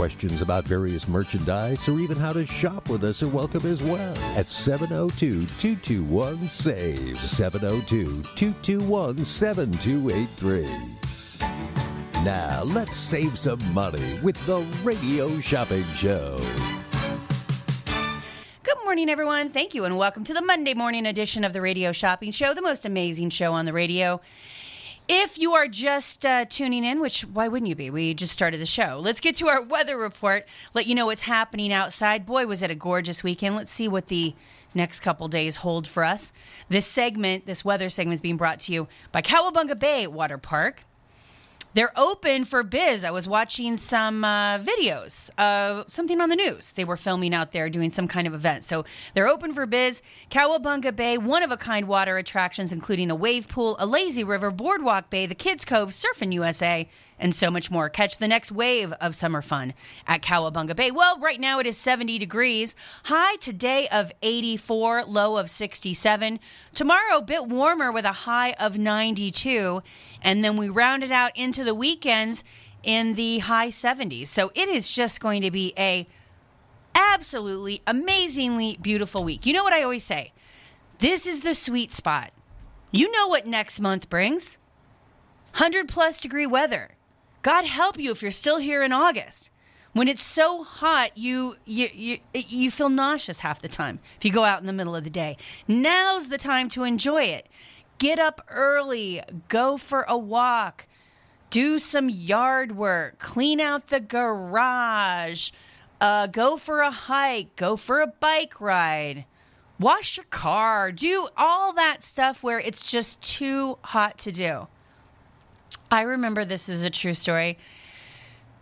Questions about various merchandise or even how to shop with us are welcome as well at 702 221 SAVE. 702 221 7283. Now, let's save some money with the Radio Shopping Show. Good morning, everyone. Thank you, and welcome to the Monday morning edition of the Radio Shopping Show, the most amazing show on the radio. If you are just uh, tuning in, which why wouldn't you be? We just started the show. Let's get to our weather report, let you know what's happening outside. Boy, was it a gorgeous weekend. Let's see what the next couple days hold for us. This segment, this weather segment, is being brought to you by Cowabunga Bay Water Park. They're open for biz. I was watching some uh, videos, uh, something on the news. They were filming out there doing some kind of event. So they're open for biz. Cowabunga Bay, one of a kind water attractions, including a wave pool, a lazy river, boardwalk bay, the Kids Cove, Surfing USA, and so much more. Catch the next wave of summer fun at Cowabunga Bay. Well, right now it is 70 degrees. High today of 84, low of 67. Tomorrow, a bit warmer with a high of 92. And then we round it out into the weekends in the high 70s. So it is just going to be a absolutely amazingly beautiful week. You know what I always say? This is the sweet spot. You know what next month brings? 100 plus degree weather. God help you if you're still here in August. When it's so hot, you you you you feel nauseous half the time if you go out in the middle of the day. Now's the time to enjoy it. Get up early, go for a walk, do some yard work, clean out the garage, uh, go for a hike, go for a bike ride, wash your car, do all that stuff where it's just too hot to do. I remember this is a true story. It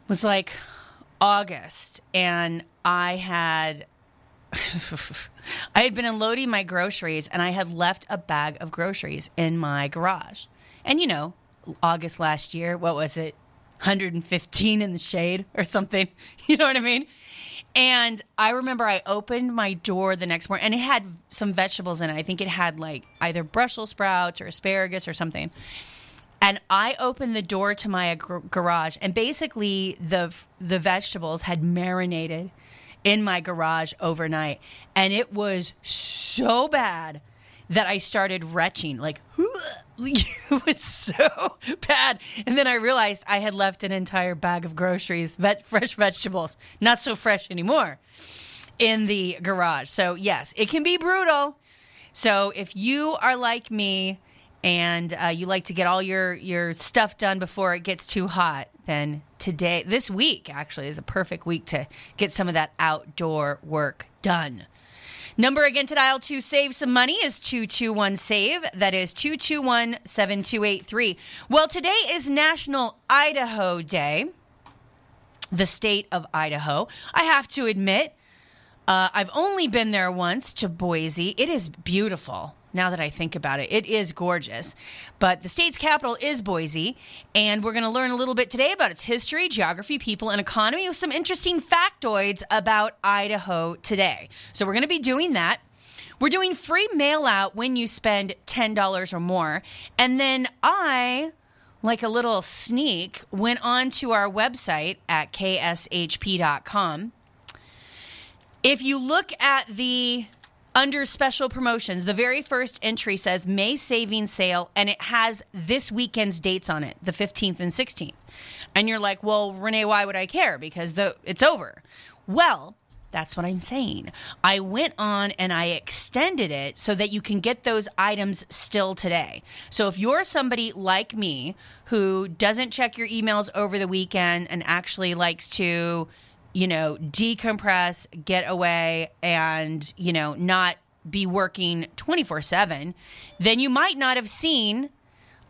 was like August, and I had I had been unloading my groceries, and I had left a bag of groceries in my garage. And you know, August last year, what was it? 115 in the shade or something. You know what I mean? And I remember I opened my door the next morning and it had some vegetables in it. I think it had like either Brussels sprouts or asparagus or something and I opened the door to my gar- garage, and basically the the vegetables had marinated in my garage overnight, and it was so bad that I started retching, like it was so bad. And then I realized I had left an entire bag of groceries, vet, fresh vegetables, not so fresh anymore, in the garage. So yes, it can be brutal. So if you are like me and uh, you like to get all your your stuff done before it gets too hot, then today, this week actually is a perfect week to get some of that outdoor work done. Number again to dial to save some money is 221 SAVE. That is 221 7283. Well, today is National Idaho Day, the state of Idaho. I have to admit, uh, I've only been there once to Boise. It is beautiful now that I think about it. It is gorgeous. But the state's capital is Boise, and we're going to learn a little bit today about its history, geography, people, and economy with some interesting factoids about Idaho today. So we're going to be doing that. We're doing free mail out when you spend $10 or more. And then I like a little sneak, went on to our website at kshp.com. If you look at the under special promotions, the very first entry says May savings sale, and it has this weekend's dates on it, the 15th and 16th. And you're like, well, Renee, why would I care? Because the it's over. Well, That's what I'm saying. I went on and I extended it so that you can get those items still today. So if you're somebody like me who doesn't check your emails over the weekend and actually likes to, you know, decompress, get away, and, you know, not be working 24 7, then you might not have seen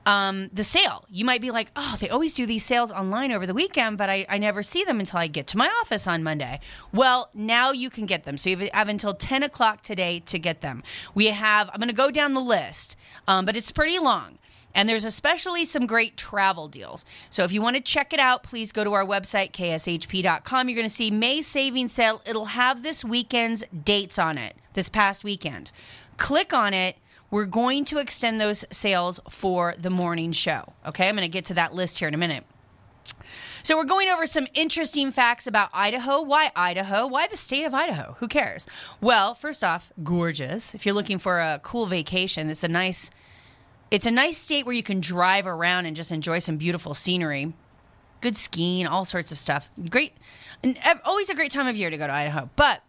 um, the sale. You might be like, oh, they always do these sales online over the weekend, but I, I never see them until I get to my office on Monday. Well, now you can get them. So you have until 10 o'clock today to get them. We have, I'm going to go down the list, um, but it's pretty long. And there's especially some great travel deals. So if you want to check it out, please go to our website, kshp.com. You're going to see May savings sale. It'll have this weekend's dates on it, this past weekend. Click on it we're going to extend those sales for the morning show. Okay, I'm going to get to that list here in a minute. So, we're going over some interesting facts about Idaho. Why Idaho? Why the state of Idaho? Who cares? Well, first off, gorgeous. If you're looking for a cool vacation, it's a nice it's a nice state where you can drive around and just enjoy some beautiful scenery. Good skiing, all sorts of stuff. Great. Always a great time of year to go to Idaho. But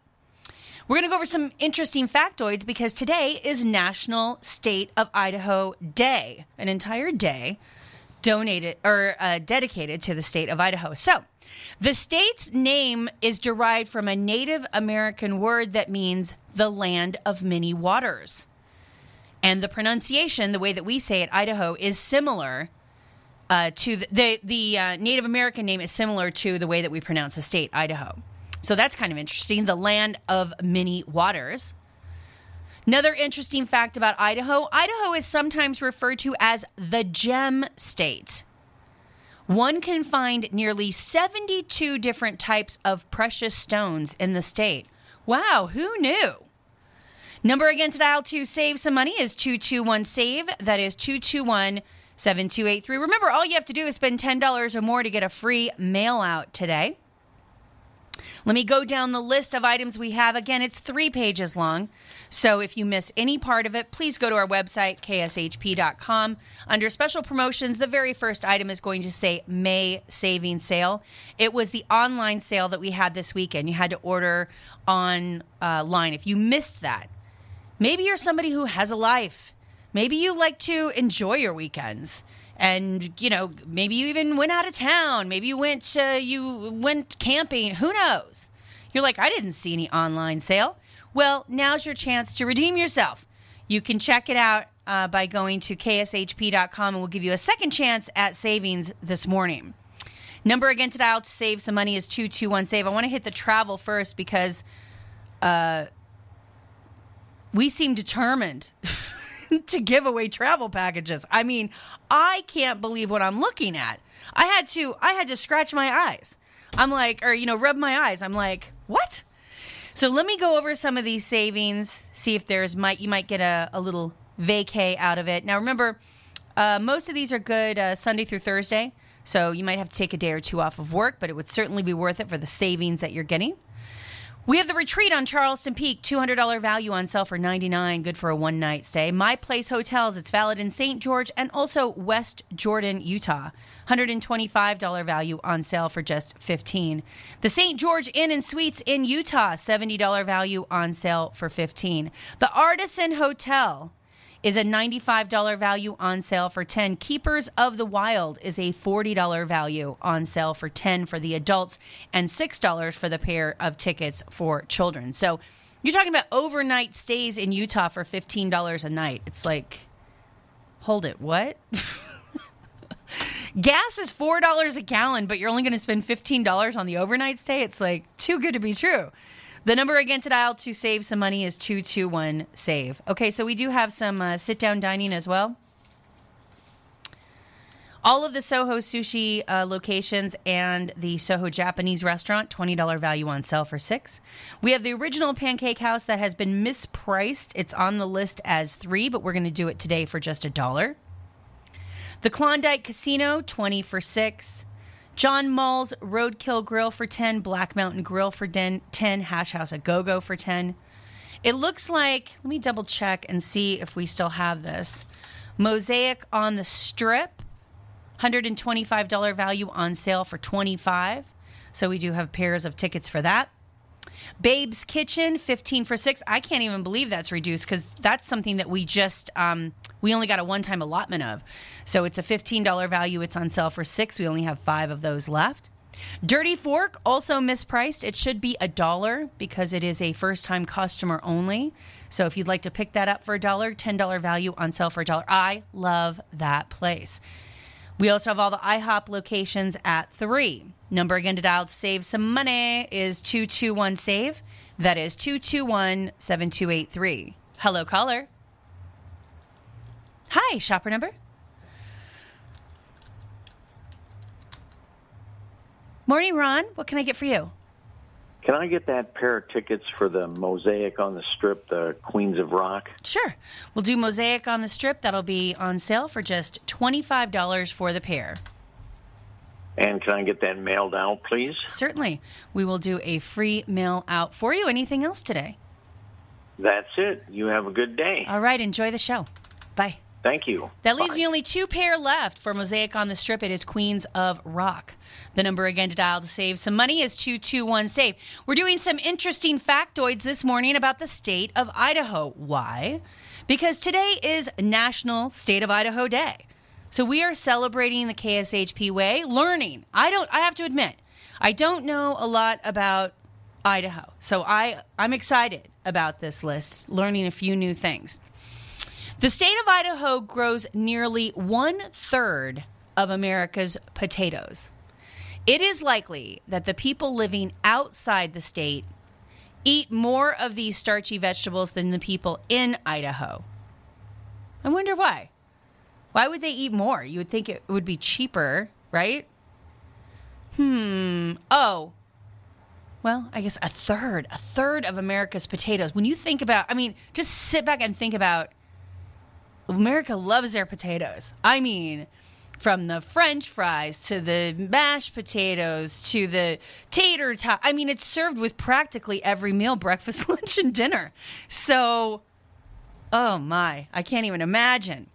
we're going to go over some interesting factoids because today is National State of Idaho Day, an entire day donated or uh, dedicated to the state of Idaho. So, the state's name is derived from a Native American word that means the land of many waters. And the pronunciation, the way that we say it, Idaho, is similar uh, to the the, the uh, Native American name is similar to the way that we pronounce the state, Idaho. So that's kind of interesting. The land of many waters. Another interesting fact about Idaho Idaho is sometimes referred to as the gem state. One can find nearly 72 different types of precious stones in the state. Wow, who knew? Number again to dial to save some money is 221 SAVE. That is 221 7283. Remember, all you have to do is spend $10 or more to get a free mail out today. Let me go down the list of items we have. Again, it's three pages long. So if you miss any part of it, please go to our website, kshp.com. Under special promotions, the very first item is going to say May Saving Sale. It was the online sale that we had this weekend. You had to order online. If you missed that, maybe you're somebody who has a life. Maybe you like to enjoy your weekends. And you know maybe you even went out of town. Maybe you went uh, you went camping. Who knows? You're like i didn't see any online sale. Well now's your chance to redeem yourself. You can check it out uh, by going to kshp.com and we'll give you a second chance at savings this morning. Number again to dial to save some money is 221 save. I want to hit the travel first because uh, we seem determined to give away travel packages. I mean, I can't believe what I'm looking at. I had to I had to scratch my eyes. I'm like or you know, rub my eyes. I'm like, "What?" So let me go over some of these savings, see if there's might you might get a, a little vacay out of it. Now remember, uh, most of these are good uh, Sunday through Thursday, so you might have to take a day or two off of work, but it would certainly be worth it for the savings that you're getting. We have the retreat on Charleston Peak, $200 value on sale for 99 good for a one night stay. My Place Hotels, it's valid in St. George and also West Jordan, Utah. $125 value on sale for just 15. The St. George Inn and Suites in Utah, $70 value on sale for 15. The Artisan Hotel, is a $95 value on sale for 10. Keepers of the Wild is a $40 value on sale for 10 for the adults and $6 for the pair of tickets for children. So you're talking about overnight stays in Utah for $15 a night. It's like, hold it, what? Gas is $4 a gallon, but you're only going to spend $15 on the overnight stay. It's like too good to be true. The number again to dial to save some money is 221 SAVE. Okay, so we do have some uh, sit down dining as well. All of the Soho sushi uh, locations and the Soho Japanese restaurant, $20 value on sale for six. We have the original pancake house that has been mispriced. It's on the list as three, but we're going to do it today for just a dollar. The Klondike Casino, 20 for six. John Mull's Roadkill Grill for 10, Black Mountain Grill for 10, Hash House a Go Go for 10. It looks like, let me double check and see if we still have this. Mosaic on the Strip, $125 value on sale for 25 So we do have pairs of tickets for that. Babe's Kitchen, 15 for 6. I can't even believe that's reduced because that's something that we just, um, we only got a one time allotment of. So it's a $15 value. It's on sale for 6 We only have five of those left. Dirty Fork, also mispriced. It should be a dollar because it is a first time customer only. So if you'd like to pick that up for a dollar, $10 value on sale for a dollar. I love that place. We also have all the IHOP locations at three. Number again to dial to save some money is 221 SAVE. That is 221 7283. Hello, caller. Hi, shopper number. Morning, Ron. What can I get for you? Can I get that pair of tickets for the mosaic on the strip, the Queens of Rock? Sure. We'll do Mosaic on the Strip. That'll be on sale for just $25 for the pair. And can I get that mailed out, please? Certainly. We will do a free mail out for you. Anything else today? That's it. You have a good day. All right. Enjoy the show. Bye. Thank you. That leaves Bye. me only two pair left for Mosaic on the Strip. It is Queens of Rock. The number again to dial to save some money is 221 SAVE. We're doing some interesting factoids this morning about the state of Idaho. Why? Because today is National State of Idaho Day. So we are celebrating the KSHP way, learning. I don't I have to admit, I don't know a lot about Idaho. So I I'm excited about this list, learning a few new things. The state of Idaho grows nearly one third of America's potatoes. It is likely that the people living outside the state eat more of these starchy vegetables than the people in Idaho. I wonder why. Why would they eat more? You would think it would be cheaper, right? Hmm. Oh. Well, I guess a third, a third of America's potatoes. When you think about, I mean, just sit back and think about America loves their potatoes. I mean, from the french fries to the mashed potatoes to the tater tot. I mean, it's served with practically every meal breakfast, lunch, and dinner. So, oh my, I can't even imagine.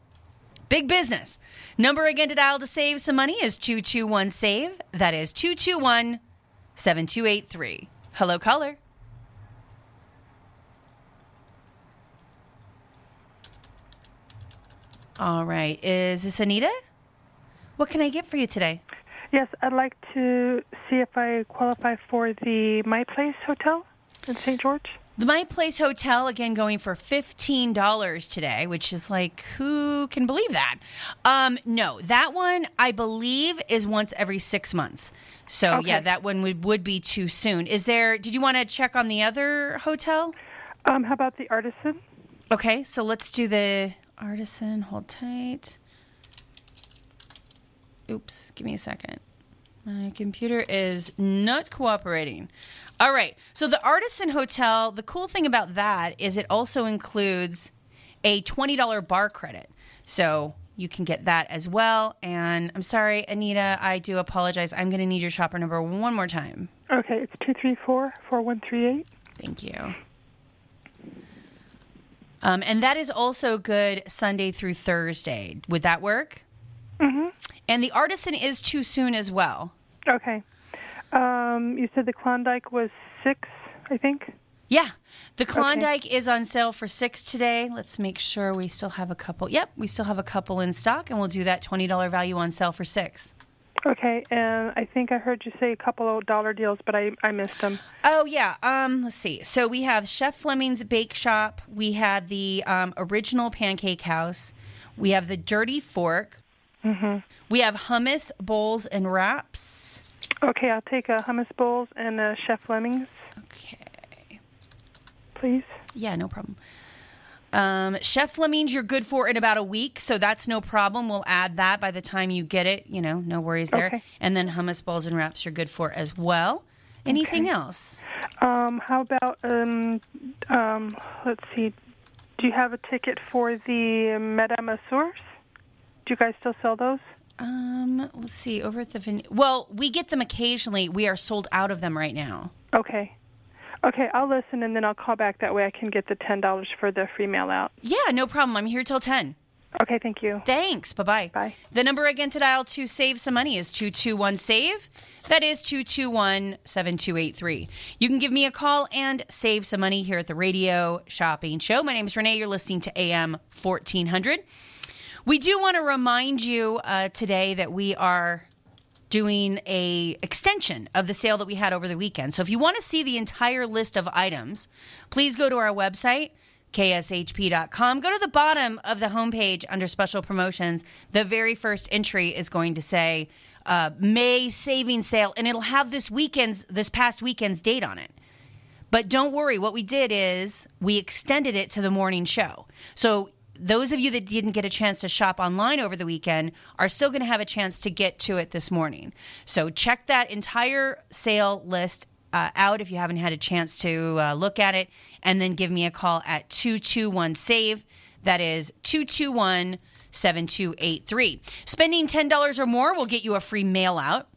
Big business. Number again to dial to save some money is 221 SAVE. That is 221 7283. Hello, caller. All right. Is this Anita? What can I get for you today? Yes, I'd like to see if I qualify for the My Place Hotel in St. George. The My Place Hotel, again, going for $15 today, which is like, who can believe that? Um, no, that one, I believe, is once every six months. So, Okay. yeah, that one would, would be too soon. Is there, did you want to check on the other hotel? Um, how about the Artisan? Okay, so let's do the artisan. Hold tight. Oops, give me a second. My computer is not cooperating. All right, so the artisan hotel, the cool thing about that is it also includes a $20 bar credit. So you can get that as well. And I'm sorry, Anita, I do apologize. I'm going to need your shopper number one more time. Okay, it's 234 4138. Thank you. Um, and that is also good Sunday through Thursday. Would that work? Mm-hmm. And the artisan is too soon as well. Okay. Um, you said the Klondike was six, I think? Yeah, the Klondike is on sale for six today. Let's make sure we still have a couple. Yep, we still have a couple in stock, and we'll do that twenty dollar value on sale for six. Okay, and I think I heard you say a couple of dollar deals, but I, I missed them. Oh yeah. Um, let's see. So we have Chef Fleming's Bake Shop. We had the um, original Pancake House. We have the Dirty Fork. Mm-hmm. We have hummus bowls and wraps. Okay, I'll take a hummus bowls and a Chef Fleming's, Okay. please. Yeah, no problem. Um, Chef Fleming's you're good for in about a week, so that's no problem. We'll add that by the time you get it. You know, no worries there. Okay. And then hummus bowls and wraps you're good for as well. Anything else? Um, how about um, um, let's see. Do you have a ticket for the Madame Tussauds? Do you guys still sell those? Um, let's see. Over at the Vin- well, we get them occasionally. We are sold out of them right now. Okay. Okay, I'll listen and then I'll call back. That way I can get the ten dollars for the free mail out. Yeah, no problem. I'm here till ten. Okay, thank you. Thanks. Bye bye. Bye. The number again to dial to save some money is 221 SAVE. That is 221 7283. You can give me a call and save some money here at the Radio Shopping Show. My name is Renee. You're listening to AM 1400. We do want to remind you uh, today that we are doing a extension of the sale that we had over the weekend. So if you want to see the entire list of items, please go to our website kshp.com. Go to the bottom of the homepage under special promotions. The very first entry is going to say uh, May saving sale, and it'll have this weekend's this past weekend's date on it. But don't worry, what we did is we extended it to the morning show. So those of you that didn't get a chance to shop online over the weekend are still going to have a chance to get to it this morning. So check that entire sale list uh, out if you haven't had a chance to uh, look at it, and then give me a call at 221 SAVE. That is 221 7283. Spending $10 or more will get you a free mail out.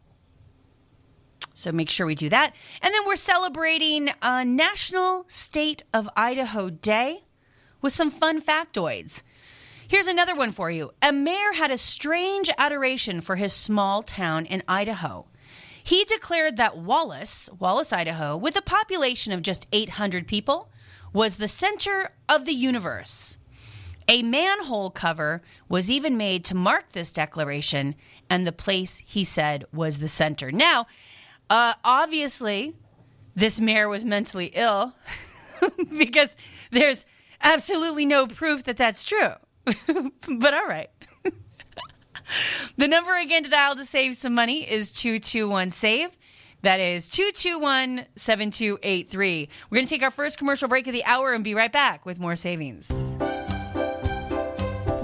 So make sure we do that. And then we're celebrating uh, National State of Idaho Day with some fun factoids. Here's another one for you. A mayor had a strange adoration for his small town in Idaho. He declared that Wallace, Wallace, Idaho, with a population of just 800 people, was the center of the universe. A manhole cover was even made to mark this declaration, and the place he said was the center. Now, uh, obviously, this mayor was mentally ill because there's absolutely no proof that that's true. but all right. the number again to dial to save some money is 221 SAVE. That is 221 7283. We're going to take our first commercial break of the hour and be right back with more savings.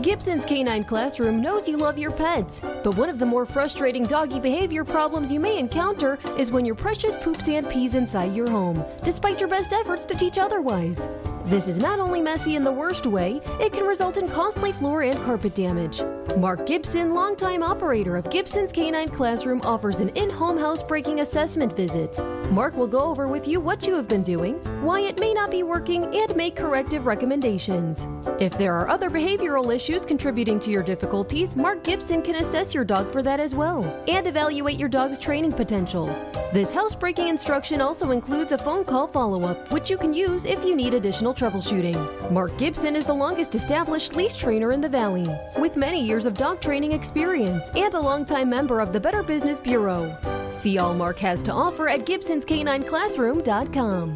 Gibson's Canine Classroom knows you love your pets, but one of the more frustrating doggy behavior problems you may encounter is when your precious poops and pees inside your home, despite your best efforts to teach otherwise. This is not only messy in the worst way, it can result in costly floor and carpet damage. Mark Gibson, longtime operator of Gibson's Canine Classroom, offers an in home housebreaking assessment visit. Mark will go over with you what you have been doing, why it may not be working, and make corrective recommendations. If there are other behavioral issues contributing to your difficulties, Mark Gibson can assess your dog for that as well and evaluate your dog's training potential. This housebreaking instruction also includes a phone call follow up, which you can use if you need additional troubleshooting. Mark Gibson is the longest established leash trainer in the Valley, with many years of dog training experience and a longtime member of the Better Business Bureau. See all Mark has to offer at Gibson'sCanineClassroom.com.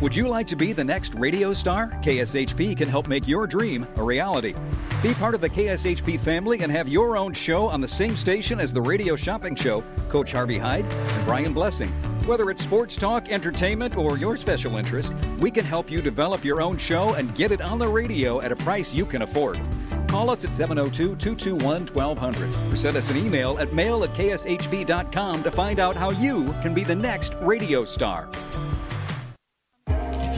Would you like to be the next radio star? KSHP can help make your dream a reality. Be part of the KSHP family and have your own show on the same station as the Radio Shopping Show, Coach Harvey Hyde and Brian Blessing. Whether it's sports talk, entertainment, or your special interest, we can help you develop your own show and get it on the radio at a price you can afford. Call us at 702 221 1200 or send us an email at mail at kshp.com to find out how you can be the next radio star.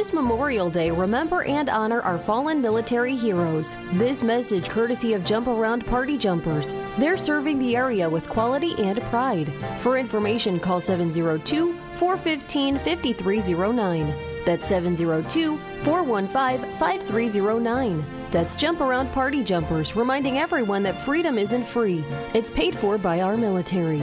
This Memorial Day, remember and honor our fallen military heroes. This message courtesy of Jump Around Party Jumpers. They're serving the area with quality and pride. For information, call 702 415 5309. That's 702 415 5309. That's Jump Around Party Jumpers, reminding everyone that freedom isn't free. It's paid for by our military.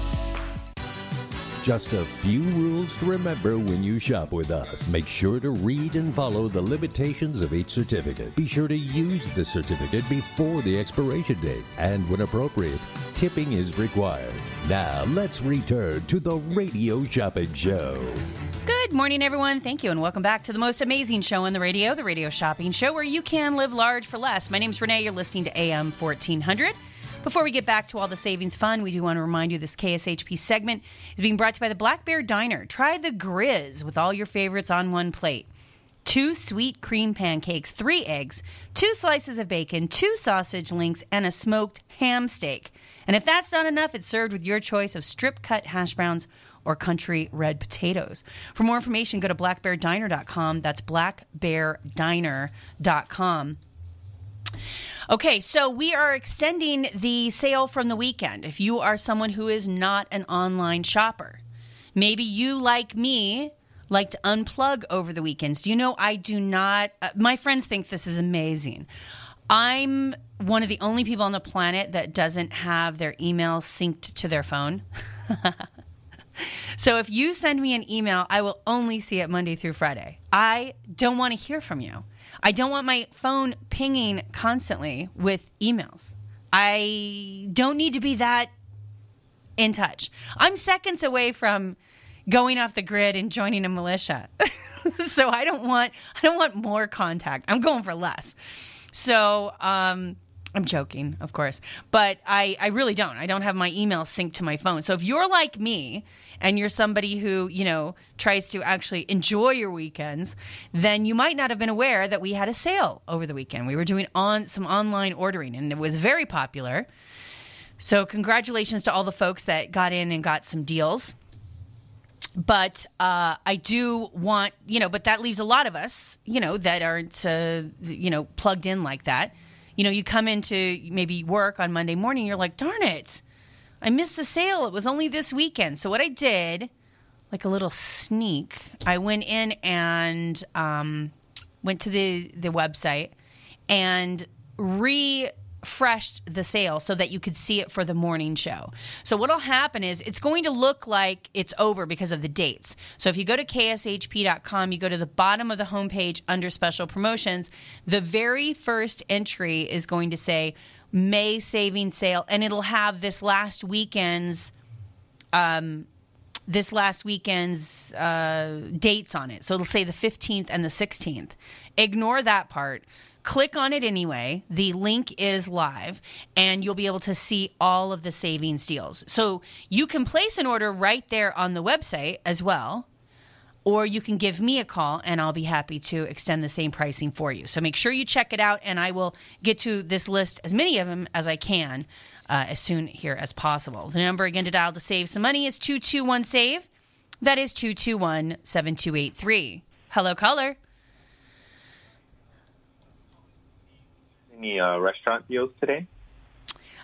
Just a few rules to remember when you shop with us. Make sure to read and follow the limitations of each certificate. Be sure to use the certificate before the expiration date. And when appropriate, tipping is required. Now, let's return to the Radio Shopping Show. Good morning, everyone. Thank you, and welcome back to the most amazing show on the radio, the Radio Shopping Show, where you can live large for less. My name's Renee. You're listening to AM 1400. Before we get back to all the savings fun, we do want to remind you this KSHP segment is being brought to you by the Black Bear Diner. Try the Grizz with all your favorites on one plate. Two sweet cream pancakes, three eggs, two slices of bacon, two sausage links, and a smoked ham steak. And if that's not enough, it's served with your choice of strip cut hash browns or country red potatoes. For more information, go to blackbeardiner.com. That's blackbeardiner.com. Okay, so we are extending the sale from the weekend. If you are someone who is not an online shopper, maybe you, like me, like to unplug over the weekends. Do you know I do not? Uh, my friends think this is amazing. I'm one of the only people on the planet that doesn't have their email synced to their phone. so if you send me an email, I will only see it Monday through Friday. I don't want to hear from you. I don't want my phone pinging constantly with emails. I don't need to be that in touch. I'm seconds away from going off the grid and joining a militia. so I don't want I don't want more contact. I'm going for less. So um I'm joking, of course, but I, I really don't. I don't have my email synced to my phone. So if you're like me and you're somebody who, you know, tries to actually enjoy your weekends, then you might not have been aware that we had a sale over the weekend. We were doing on some online ordering and it was very popular. So congratulations to all the folks that got in and got some deals. But uh, I do want, you know, but that leaves a lot of us, you know, that aren't, uh, you know, plugged in like that you know, you come into maybe work on Monday morning, you're like, darn it, I missed the sale. It was only this weekend. So what I did, like a little sneak, I went in and um, went to the the website and re refreshed the sale so that you could see it for the morning show. So what'll happen is it's going to look like it's over because of the dates. So if you go to kshp.com, you go to the bottom of the homepage under special promotions, the very first entry is going to say May saving sale and it'll have this last weekend's um this last weekend's uh, dates on it. So it'll say the 15th and the 16th. Ignore that part click on it anyway. The link is live, and you'll be able to see all of the savings deals. So you can place an order right there on the website as well. Or you can give me a call and I'll be happy to extend the same pricing for you. So make sure you check it out and I will get to this list, as many of them as I can, uh, as soon here as possible. The number again to dial to save some money is 221 SAVE. That is 221 7283. Hello, caller. Any uh, restaurant deals today?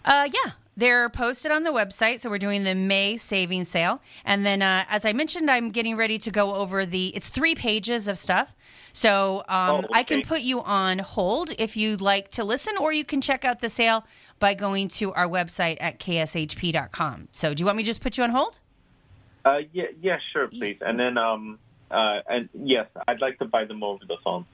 Uh, yeah, they're posted on the website. So we're doing the May savings sale, and then uh, as I mentioned, I'm getting ready to go over the. It's three pages of stuff. So um, Oh, okay. I can put you on hold if you'd like to listen, or you can check out the sale by going to our website at kshp.com. So do you want me to just put you on hold? Uh, yeah, yeah, sure, please. And then, um, uh, and yes, I'd like to buy them over the phone.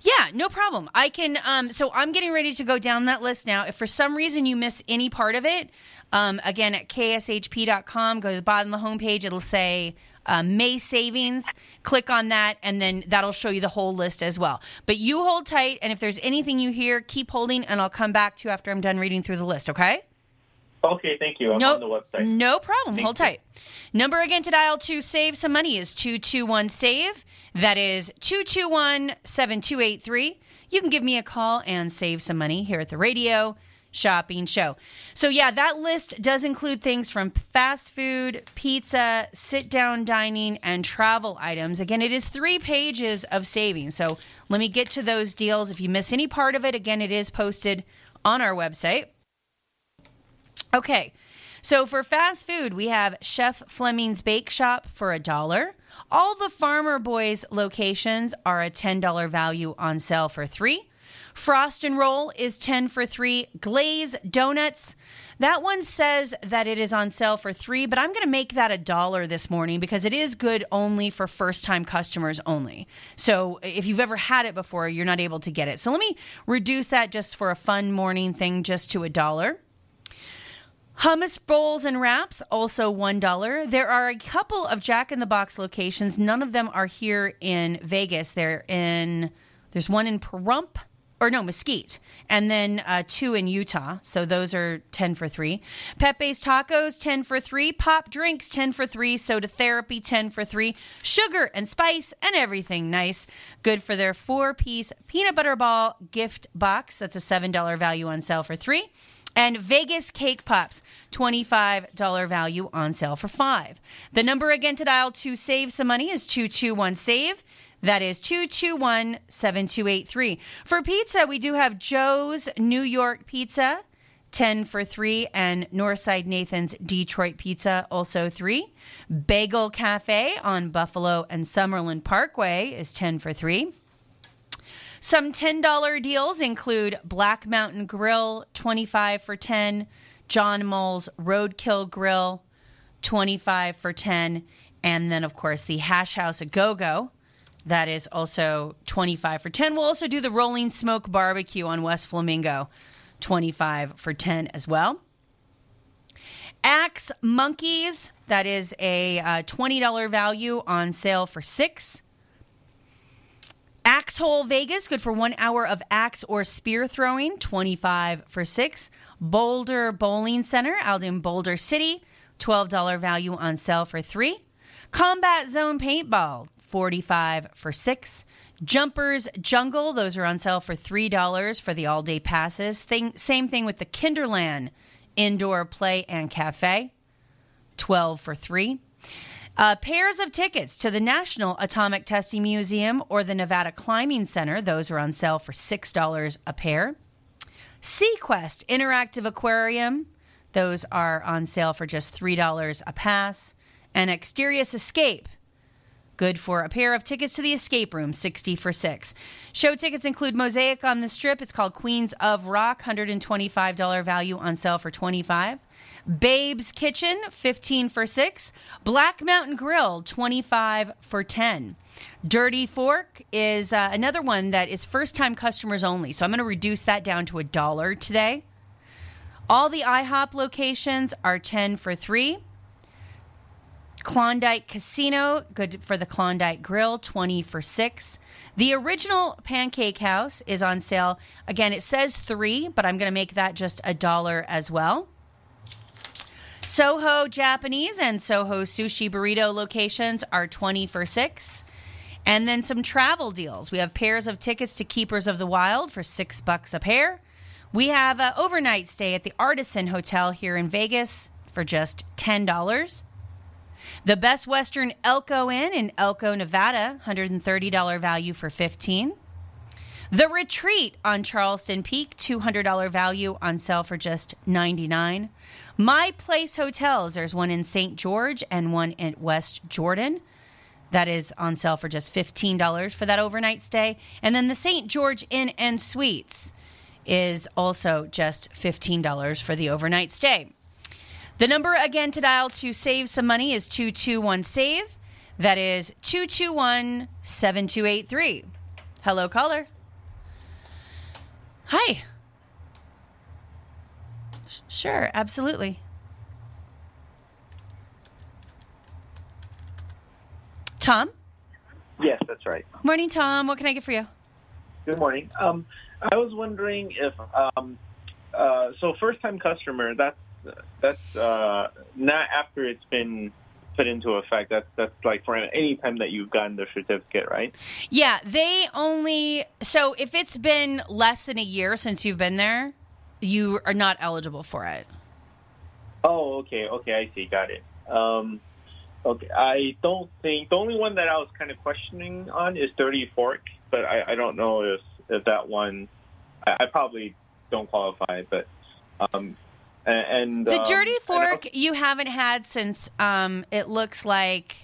Yeah, no problem. I can. Um, so I'm getting ready to go down that list now. If for some reason you miss any part of it, um, again at kshp.com, go to the bottom of the homepage. It'll say uh, May savings. Click on that, and then that'll show you the whole list as well. But you hold tight, and if there's anything you hear, keep holding, and I'll come back to you after I'm done reading through the list. Okay? Okay, thank you. I'm no, on the website. No problem. Thank Hold you. tight. Number again to dial to save some money is 221 SAVE. That is 221 7283. You can give me a call and save some money here at the radio. Shopping Show. So, yeah, that list does include things from fast food, pizza, sit down dining, and travel items. Again, it is three pages of savings. So, let me get to those deals. If you miss any part of it, again, it is posted on our website. Okay. So for fast food, we have Chef Fleming's Bake Shop for a dollar. All the Farmer Boys locations are a $10 value on sale for three. Frost and Roll is 10 for three. Glaze Donuts, that one says that it is on sale for three, but I'm going to make that a dollar this morning because it is good only for first time customers only. So if you've ever had it before, you're not able to get it. So let me reduce that just for a fun morning thing just to a dollar. Hummus bowls and wraps, also $1. There are a couple of Jack in the Box locations. None of them are here in Vegas. They're in, there's one in Pahrump, or no, Mesquite, and then uh, two in Utah. So those are 10 for 3. Pepe's Tacos, 10 for 3. Pop Drinks, 10 for 3. Soda Therapy, 10 for 3. Sugar and spice and everything nice. Good for their four piece peanut butter ball gift box. That's a $7 value on sale for 3. And Vegas Cake Pops, $25 value on sale for five. The number again to dial to save some money is 221 SAVE. That is 221 7283. For pizza, we do have Joe's New York Pizza, 10 for 3, and Northside Nathan's Detroit Pizza, also 3. Bagel Cafe on Buffalo and Summerlin Parkway is 10 for 3. Some $10 deals include Black Mountain Grill, 25 for 10, John Mull's Roadkill Grill, 25 for 10, and then of course the Hash House a Go Go. That is also 25 for 10. We'll also do the Rolling Smoke Barbecue on West Flamingo, 25 for 10 as well. Axe Monkeys, that is a uh, $20 value on sale for 6. Axe Hole Vegas, good for one hour of axe or spear throwing, 25 for six. Boulder Bowling Center out in Boulder City, $12 value on sale for three. Combat Zone Paintball, 45 for six. Jumpers Jungle, those are on sale for $3 for the all day passes. Thing, same thing with the Kinderland Indoor Play and Cafe, 12 for three. Uh, pairs of tickets to the National Atomic Testing Museum or the Nevada Climbing Center, those are on sale for $6 a pair. SeaQuest Interactive Aquarium, those are on sale for just $3 a pass. And Exterius Escape, good for a pair of tickets to the escape room 60 for 6 show tickets include mosaic on the strip. It's called queens of rock. $125 value on sale for 25 Babe's Kitchen, 15 for 6. Black Mountain Grill, 25 for 10. Dirty Fork is uh, another one that is first time customers only. So I'm going to reduce that down to a dollar today. All the IHOP locations are 10 for 3. Klondike Casino, good for the Klondike Grill, 20 for 6. The original Pancake House is on sale. Again, it says 3, but I'm going to make that just a dollar as well. Soho Japanese and Soho Sushi Burrito locations are 20 for 6. And then some travel deals. We have pairs of tickets to Keepers of the Wild for 6 bucks a pair. We have an overnight stay at the Artisan Hotel here in Vegas for just $10. The Best Western Elko Inn in Elko, Nevada, $130 value for 15. The Retreat on Charleston Peak, $200 value on sale for just 99. My Place Hotels, there's one in St. George and one in West Jordan. That is on sale for just $15 for that overnight stay. And then the St. George Inn and Suites is also just $15 for the overnight stay. The number again to dial to save some money is 221 SAVE. That is 221 7283. Hello, caller. Hi. Sure, absolutely. Tom? Yes, that's right. Morning, Tom. What can I get for you? Good morning. Um, I was wondering if um, uh, so first time customer that's that's uh, not after it's been put into effect. That's that's like for any time that you've gotten the certificate, right? Yeah, they only so if it's been less than a year since you've been there, you are not eligible for it. Oh, okay, okay, I see, got it. Um, okay, I don't think the only one that I was kind of questioning on is Dirty Fork, but I, I don't know if if that one, I, I probably don't qualify, but um, a- and The um, Dirty and Fork you haven't had since um, it looks like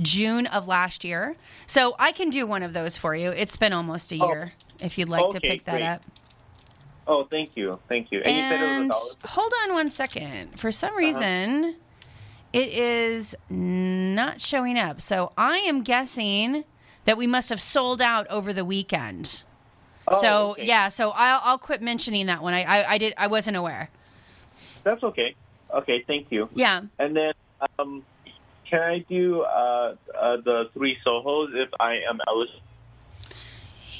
June of last year. So I can do one of those for you. It's been almost a Oh. year if you'd like to pick that great. up. Oh, thank you, thank you. And, you said it was a And dollar. hold on one second. For Uh-huh. some reason, it is not showing up. So I am guessing that we must have sold out over the weekend. Oh, so okay. yeah, so I'll I'll quit mentioning that one. I, I I did I wasn't aware. That's okay. Okay, thank you. Yeah. And then, um, can I do uh, uh, the three Sohos if I am eligible?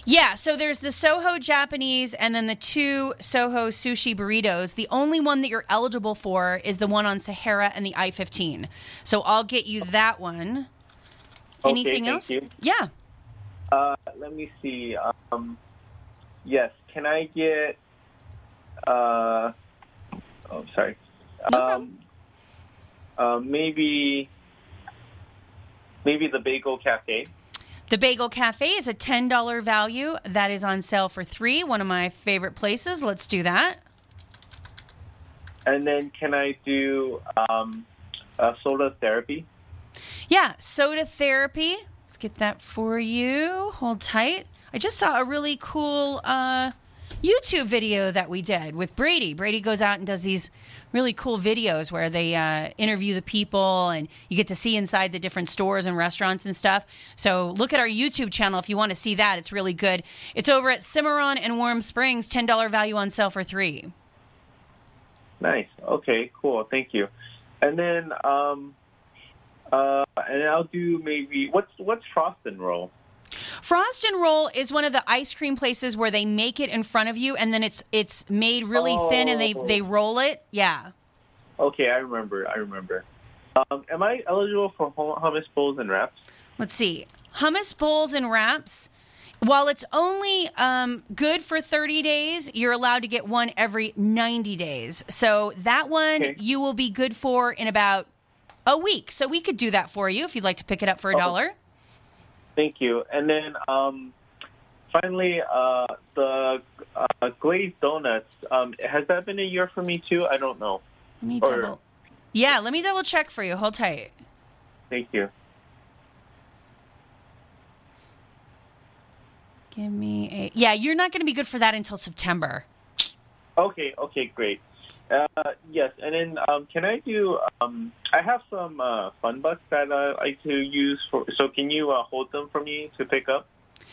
Yeah, so there's the Soho Japanese and then the two Soho sushi burritos. The only one that you're eligible for is the one on Sahara and the I-15. So I'll get you that one. Okay, Anything else? you. Yeah. Uh, let me see. Um, yes, can I get? Uh, oh, sorry. No um, uh, maybe, maybe the Bagel Cafe. The Bagel Cafe is a $10 value. That is on sale for 3, one of my favorite places. Let's do that. And then can I do um, uh, soda therapy? Yeah, soda therapy. Let's get that for you. Hold tight. I just saw a really cool uh, YouTube video that we did with Brady. Brady goes out and does these really cool videos where they uh, interview the people and you get to see inside the different stores and restaurants and stuff. So look at our YouTube channel if you want to see that. It's really good. It's over at Cimarron and Warm Springs. $10 value on sale for three. Nice. Okay, cool. Thank you. And then, um, uh, and I'll do maybe what's what's frost and roll. Frost and Roll is one of the ice cream places where they make it in front of you and then it's it's made really thin and they Oh. they roll it. Yeah. Okay, I remember. I remember. Um, am I eligible for hummus bowls and wraps? Let's see. Hummus bowls and wraps. While it's only um, good for 30 days, you're allowed to get one every 90 days. So that one Okay. you will be good for in about a week. So we could do that for you if you'd like to pick it up for a Oh. dollar. Thank you. And then um, finally, uh, the uh, glazed donuts. Um, has that been a year for me too? I don't know. Let me Or- double. Yeah, let me double check for you. Hold tight. Thank you. Give me a. Yeah, you're not going to be good for that until September. Okay. Okay. Great. Uh, yes, and then um, can I do? Um, I have some uh, fun bucks that I like to use for. So can you uh, hold them for me to pick up?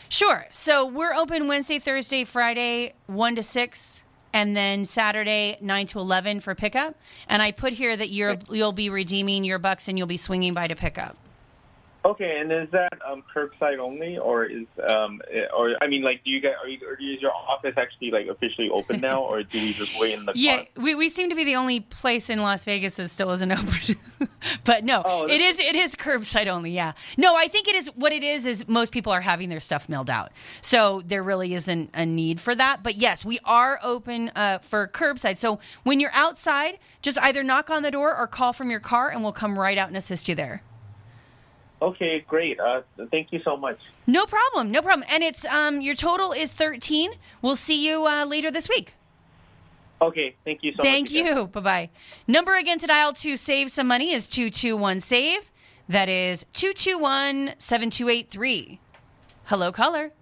Sure. So we're open Wednesday, Thursday, Friday, 1 to 6, and then Saturday, 9 to 11 for pickup. And I put here that you're, you'll be redeeming your bucks and you'll be swinging by to pick up. Okay, and is that um, curbside only, or is um, eh, or I mean, like, do you get are you, or is your office actually like officially open now, or do we just wait in the Yeah, car? we, we seem to be the only place in Las Vegas that still isn't open. but no, Oh, it is it is curbside only. Yeah, no, I think it is. What it is is most people are having their stuff mailed out, so there really isn't a need for that. But yes, we are open uh, for curbside. So when you're outside, just either knock on the door or call from your car, and we'll come right out and assist you there. Okay, great. Uh, thank you so much. No problem, no problem. And it's um your total is thirteen. We'll see you uh, later this week. Okay, thank you so Thank much. again. you. Bye bye. Number again to dial to save some money is 221 SAVE. That is two two one seven two eight three. Hello, caller.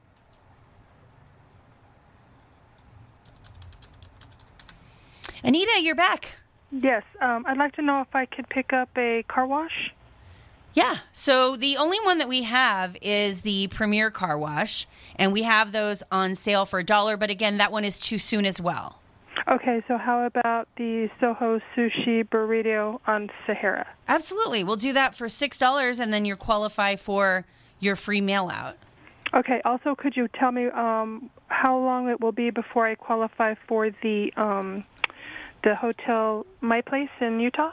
Anita, you're back. Yes, um, I'd like to know if I could pick up a car wash. Yeah. So the only one that we have is the Premier Car Wash, and we have those on sale for a dollar. But again, that one is too soon as well. Okay, so how about the Soho Sushi Burrito on Sahara? Absolutely. We'll do that for $6, and then you qualify for your free mail out. Okay, also, could you tell me um, how long it will be before I qualify for the um, the hotel My Place in Utah?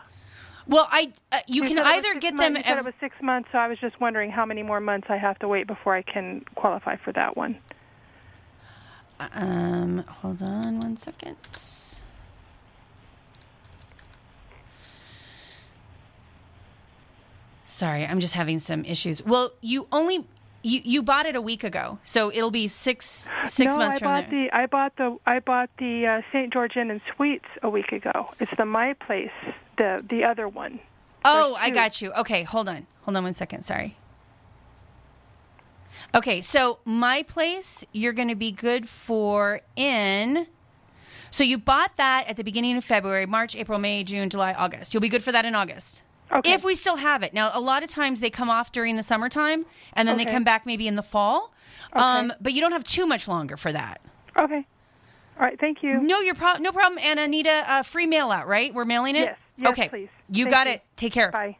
Well, I uh, you can either get them. Months, ev- it was six months, so I was just wondering how many more months I have to wait before I can qualify for that one. Um, hold on one second. Sorry, I'm just having some issues. Well, you only you, you bought it a week ago, so it'll be six six no, months I from bought there. the I bought the I bought the uh, St. George Inn and Suites a week ago. It's the My Place, the the other one. oh, I got you. Okay, hold on, hold on one second. Sorry. Okay, so my place, you're going to be good for in. So you bought that at the beginning of February, March, April, May, June, July, August. You'll be good for that in August. Okay. If we still have it. Now, a lot of times they come off during the summertime and then they come back maybe in the fall. Um, but you don't have too much longer for that. Okay. All right. Thank you. No, you're pro- no problem. And Anita, uh, free mail out, right? We're mailing it? Yes. Yes, okay. please. You Thank got you. it. Take care. Bye.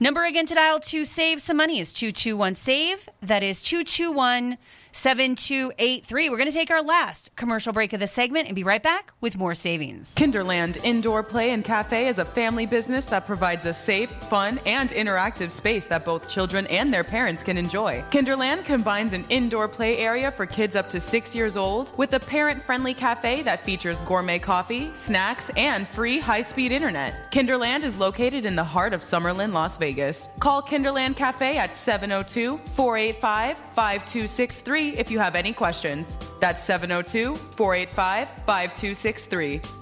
Number again to dial to save some money is 221 SAVE. That is 221 7283. We're going to take our last commercial break of the segment and be right back with more savings. Kinderland Indoor Play and Cafe is a family business that provides a safe, fun, and interactive space that both children and their parents can enjoy. Kinderland combines an indoor play area for kids up to six years old with a parent friendly cafe that features gourmet coffee, snacks, and free high speed internet. Kinderland is located in the heart of Summerlin, Las Vegas. Call Kinderland Cafe at 702 485 5263 if you have any questions. That's 702 485 5263.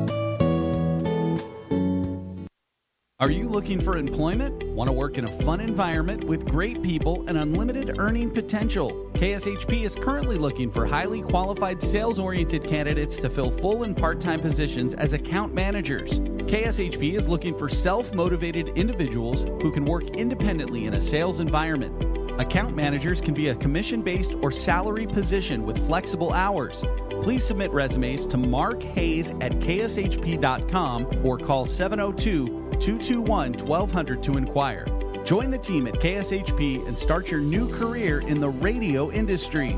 Are you looking for employment? Want to work in a fun environment with great people and unlimited earning potential? KSHP is currently looking for highly qualified sales oriented candidates to fill full and part time positions as account managers. KSHP is looking for self motivated individuals who can work independently in a sales environment. Account managers can be a commission based or salary position with flexible hours. Please submit resumes to Mark Hayes at kshp.com or call 702 221 1200 to inquire. Join the team at KSHP and start your new career in the radio industry.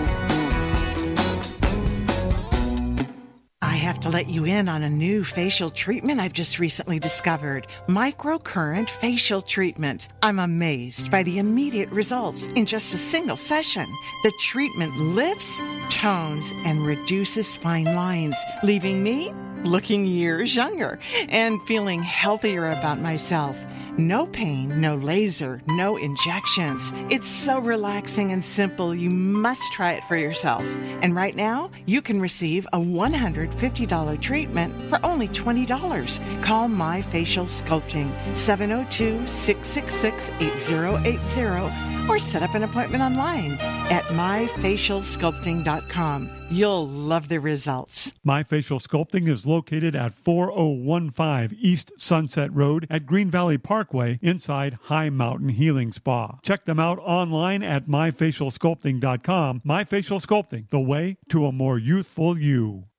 let you in on a new facial treatment I've just recently discovered microcurrent facial treatment. I'm amazed by the immediate results in just a single session. The treatment lifts, tones, and reduces fine lines, leaving me looking years younger and feeling healthier about myself. No pain, no laser, no injections. It's so relaxing and simple. You must try it for yourself. And right now, you can receive a $150 treatment for only $20. Call My Facial Sculpting 702 666 8080 or set up an appointment online at myfacialsculpting.com. You'll love the results. My Facial Sculpting is located at 4015 East Sunset Road at Green Valley Parkway inside High Mountain Healing Spa. Check them out online at myfacialsculpting.com. My Facial Sculpting, the way to a more youthful you.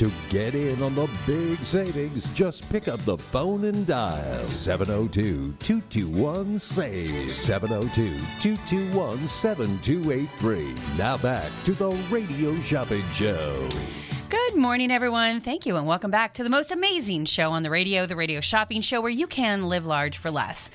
To get in on the big savings, just pick up the phone and dial 702 221 SAVE. 702 221 7283. Now back to the Radio Shopping Show. Good morning, everyone. Thank you, and welcome back to the most amazing show on the radio, the Radio Shopping Show, where you can live large for less.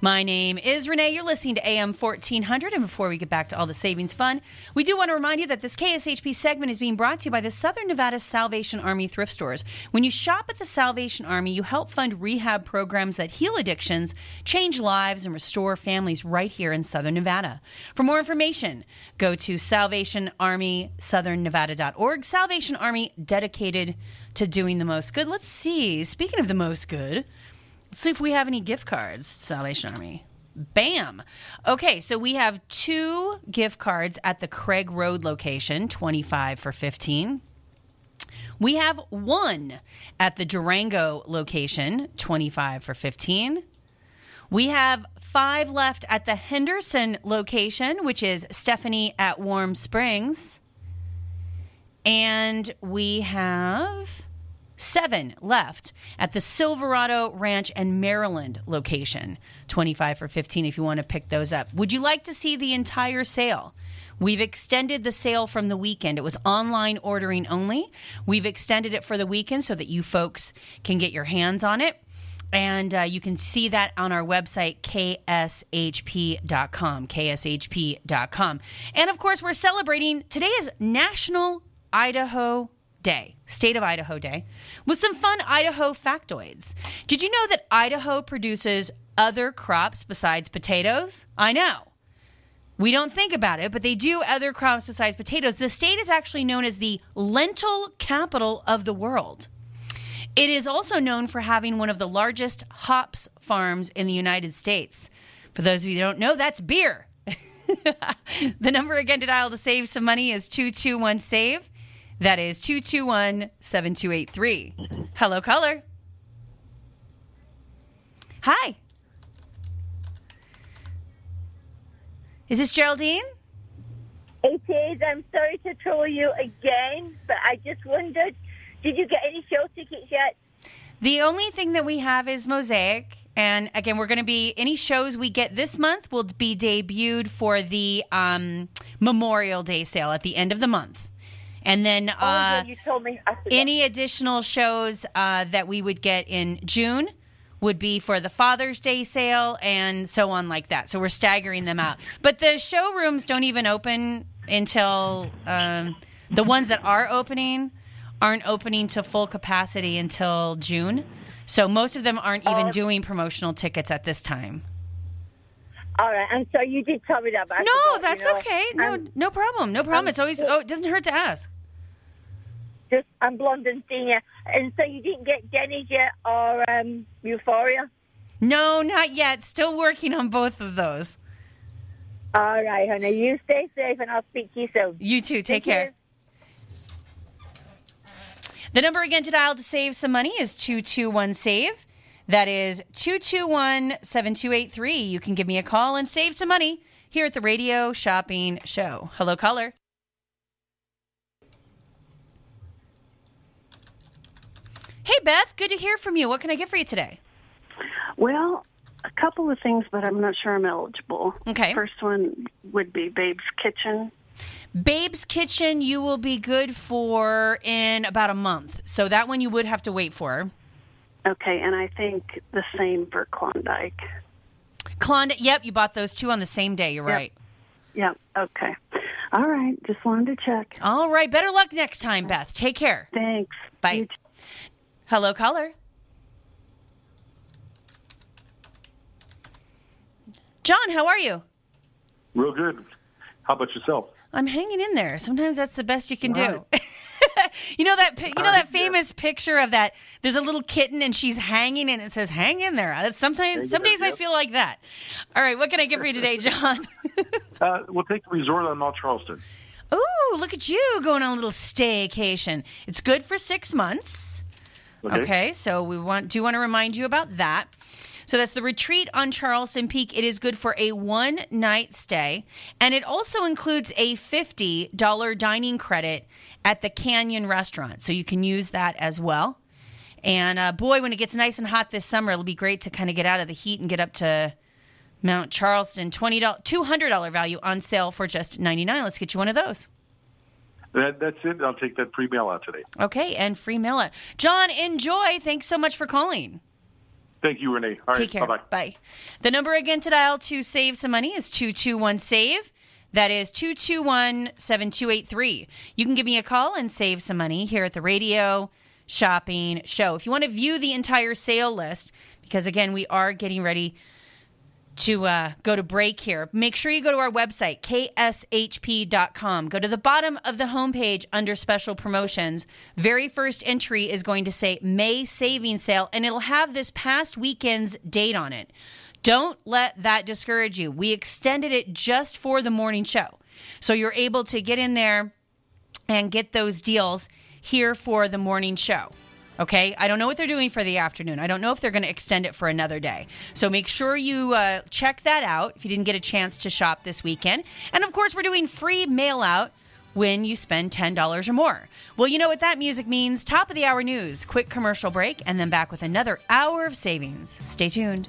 My name is Renee. You're listening to AM 1400. And before we get back to all the savings fun, we do want to remind you that this KSHP segment is being brought to you by the Southern Nevada Salvation Army thrift stores. When you shop at the Salvation Army, you help fund rehab programs that heal addictions, change lives, and restore families right here in Southern Nevada. For more information, go to salvationarmysouthernevada.org. Salvation Army dedicated to doing the most good. Let's see. Speaking of the most good, Let's see if we have any gift cards, Salvation Army. Bam. Okay, so we have two gift cards at the Craig Road location, 25 for 15. We have one at the Durango location, 25 for 15. We have five left at the Henderson location, which is Stephanie at Warm Springs. And we have seven left at the Silverado Ranch and Maryland location. 25 for 15 if you want to pick those up. Would you like to see the entire sale? We've extended the sale from the weekend. It was online ordering only. We've extended it for the weekend so that you folks can get your hands on it. And uh, you can see that on our website, kshp.com. kshp.com. And of course, we're celebrating today is National Idaho Day, State of Idaho Day, with some fun Idaho factoids. Did you know that Idaho produces other crops besides potatoes? I know. We don't think about it, but they do other crops besides potatoes. The state is actually known as the lentil capital of the world. It is also known for having one of the largest hops farms in the United States. For those of you who don't know, that's beer. the number again to dial to save some money is 221 SAVE. That is 221 7283. Hello, caller. Hi. Is this Geraldine? It is. I'm sorry to trouble you again, but I just wondered did you get any show tickets yet? The only thing that we have is Mosaic. And again, we're going to be any shows we get this month will be debuted for the um, Memorial Day sale at the end of the month. And then oh, uh, you told me. Any additional shows uh, that we would get in June would be for the Father's Day sale and so on like that. So we're staggering them out. But the showrooms don't even open until um, the ones that are opening aren't opening to full capacity until June. So most of them aren't even Oh. doing promotional tickets at this time. All right. and so. You did tell me that, but No, forgot, that's you know. okay. No, I'm no problem. No problem. It's always oh, it doesn't hurt to ask. Just I'm blonde and senior, and so you didn't get Jenny's yet or um, Euphoria. No, not yet. Still working on both of those. All right, honey. You stay safe, and I'll speak to you soon. You too. Take Thank you. care. The number again to dial to save some money is 221 SAVE. That is 221 7283. You can give me a call and save some money here at the Radio Shopping Show. Hello, caller. Hey, Beth. Good to hear from you. What can I get for you today? Well, a couple of things, but I'm not sure I'm eligible. Okay. First one would be Babe's Kitchen. Babe's Kitchen, you will be good for in about a month. So that one you would have to wait for. Okay, and I think the same for Klondike. Klondike, yep, you bought those two on the same day. You're Yep. right. Yep. Okay. All right. Just wanted to check. All right. Better luck next time, Beth. Take care. Thanks. Bye. Hello, caller. John, how are you? Real good. How about yourself? I'm hanging in there. Sometimes that's the best you can do. All you know that you know that right, famous picture of that there's a little kitten and she's hanging and it says hang in there. Sometimes Hang some in there, days I yep. feel like that. All right, what can I get for you today, John? Uh, we'll take the resort on Mount Charleston. Ooh, look at you going on a little staycation. It's good for six months. Okay. Okay, so we want do want to remind you about that. So that's the retreat on Charleston Peak. It is good for a one night stay, and it also includes a fifty dollar dining credit at the Canyon Restaurant, so you can use that as well. And uh, boy, when it gets nice and hot this summer, it'll be great to kind of get out of the heat and get up to Mount Charleston. Twenty dollars, two hundred dollar value on sale for just ninety nine. Let's get you one of those. That, that's it. I'll take that free mail out today. Okay, and free mail out. John, enjoy. Thanks so much for calling. Thank you, Renee. All right. Take care. Bye bye. Bye. The number again to dial to save some money is 221 SAVE. That is 221 7283. You can give me a call and save some money here at the radio shopping show. If you want to view the entire sale list, because again, we are getting ready to uh, go to break here, make sure you go to our website, kshp.com. Go to the bottom of the homepage under special promotions. Very first entry is going to say May savings sale, and it'll have this past weekend's date on it. Don't let that discourage you. We extended it just for the morning show. So you're able to get in there and get those deals here for the morning show. Okay, I don't know what they're doing for the afternoon. I don't know if they're going to extend it for another day. So make sure you uh, check that out if you didn't get a chance to shop this weekend. And of course, we're doing free mail out when you spend $10 or more. Well, you know what that music means. Top of the hour news, quick commercial break, and then back with another hour of savings. Stay tuned.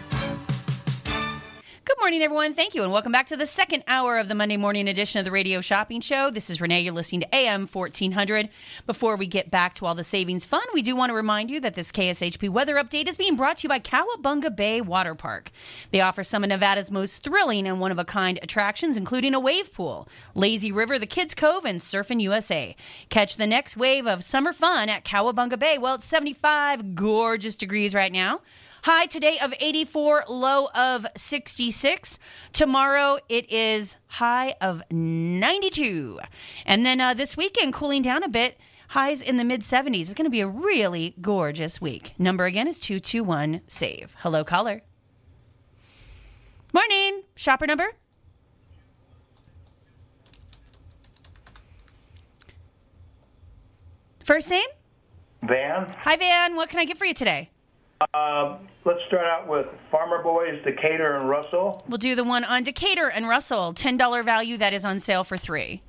Good morning, everyone. Thank you, and welcome back to the second hour of the Monday morning edition of the Radio Shopping Show. This is Renee. You're listening to AM 1400. Before we get back to all the savings fun, we do want to remind you that this KSHP weather update is being brought to you by Cowabunga Bay Water Park. They offer some of Nevada's most thrilling and one of a kind attractions, including a wave pool, lazy river, the Kids Cove, and surfing USA. Catch the next wave of summer fun at Cowabunga Bay. Well, it's 75 gorgeous degrees right now. High today of 84, low of 66. Tomorrow it is high of 92. And then uh, this weekend, cooling down a bit, highs in the mid 70s. It's going to be a really gorgeous week. Number again is 221 SAVE. Hello, caller. Morning. Shopper number? First name? Van. Hi, Van. What can I get for you today? Uh, let's start out with Farmer Boys, Decatur, and Russell, We'll do the one on Decatur and Russell. $10 value that is on sale for three.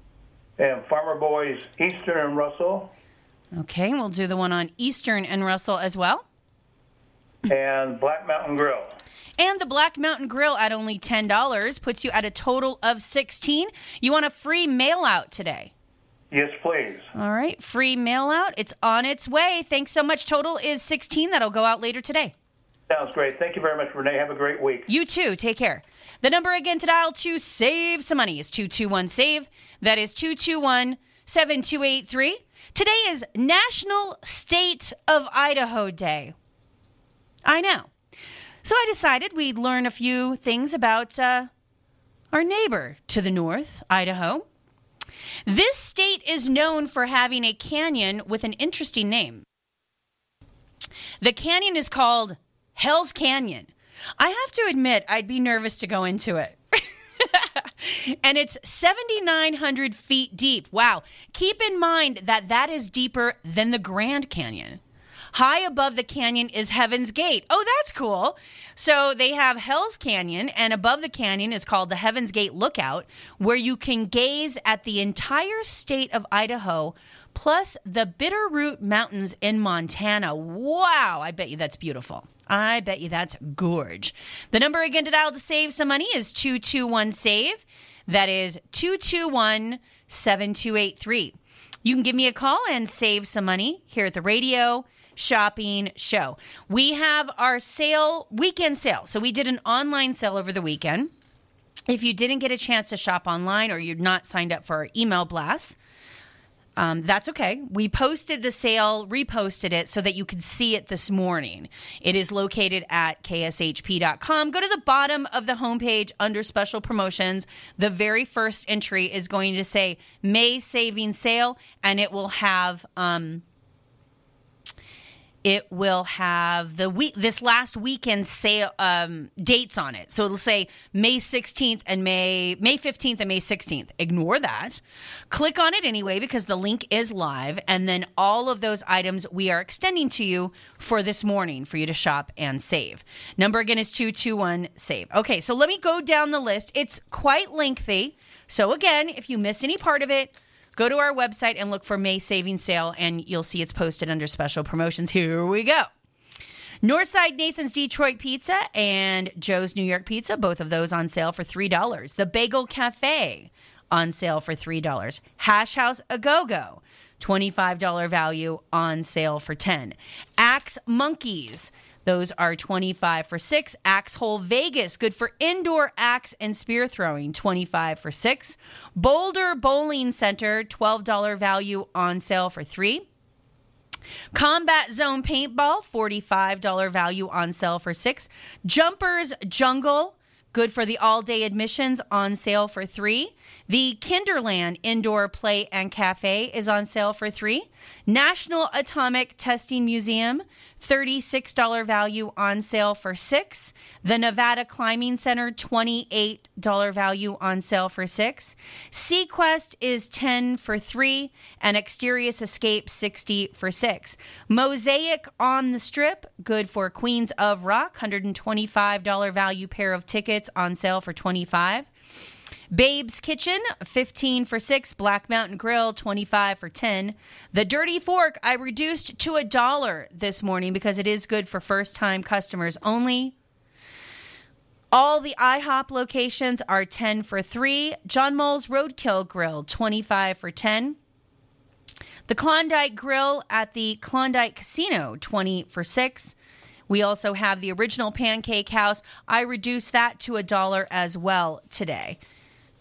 and Farmer Boys, Eastern, and Russell, Okay, we'll do the one on Eastern and Russell as well. and Black Mountain Grill. And the Black Mountain Grill at only $10 puts you at a total of 16. You want a free mail out today. Yes, please. All right, free mail out. It's on its way. Thanks so much. Total is 16. That'll go out later today. Sounds great. Thank you very much, Renee. Have a great week. You too. Take care. The number again to dial to save some money is 221 SAVE. That is 221 7283. Today is National State of Idaho Day. I know. So I decided we'd learn a few things about uh, our neighbor to the north, Idaho. This state is known for having a canyon with an interesting name. The canyon is called Hell's Canyon. I have to admit, I'd be nervous to go into it. and it's 7,900 feet deep. Wow. Keep in mind that that is deeper than the Grand Canyon. High above the canyon is Heaven's Gate. Oh, that's cool. So they have Hell's Canyon, and above the canyon is called the Heaven's Gate Lookout, where you can gaze at the entire state of Idaho, plus the Bitterroot Mountains in Montana. Wow, I bet you that's beautiful. I bet you that's gorge. The number again to dial to save some money is 221 SAVE. That is 221 7283. You can give me a call and save some money here at the radio shopping show. We have our sale, weekend sale. So we did an online sale over the weekend. If you didn't get a chance to shop online or you're not signed up for our email blast, um, that's okay. We posted the sale, reposted it so that you could see it this morning. It is located at kshp.com. Go to the bottom of the homepage under special promotions. The very first entry is going to say May saving sale, and it will have. Um, it will have the week this last weekend sale um, dates on it. So it'll say May 16th and May May 15th and May 16th. Ignore that. Click on it anyway because the link is live and then all of those items we are extending to you for this morning for you to shop and save. Number again is 221 save. Okay, so let me go down the list. It's quite lengthy. So again, if you miss any part of it, Go to our website and look for May Saving Sale, and you'll see it's posted under special promotions. Here we go. Northside Nathan's Detroit Pizza and Joe's New York Pizza, both of those on sale for $3. The Bagel Cafe on sale for $3. Hash House A Go Go, $25 value on sale for 10 Axe Monkeys, those are 25 for 6. Axe Hole Vegas, good for indoor axe and spear throwing, 25 for 6. Boulder Bowling Center, $12 value on sale for 3. Combat Zone Paintball, $45 value on sale for 6. Jumpers Jungle, good for the all-day admissions on sale for 3. The Kinderland Indoor Play and Cafe is on sale for 3. National Atomic Testing Museum, $36 value on sale for six. The Nevada Climbing Center, $28 value on sale for six. SeaQuest is 10 for three, and Exterius Escape 60 for six. Mosaic on the Strip, good for Queens of Rock, $125 value pair of tickets on sale for 25 Babe's Kitchen, 15 for 6. Black Mountain Grill, 25 for 10. The Dirty Fork, I reduced to a dollar this morning because it is good for first time customers only. All the IHOP locations are 10 for 3. John Mull's Roadkill Grill, 25 for 10. The Klondike Grill at the Klondike Casino, 20 for 6. We also have the original Pancake House. I reduced that to a dollar as well today.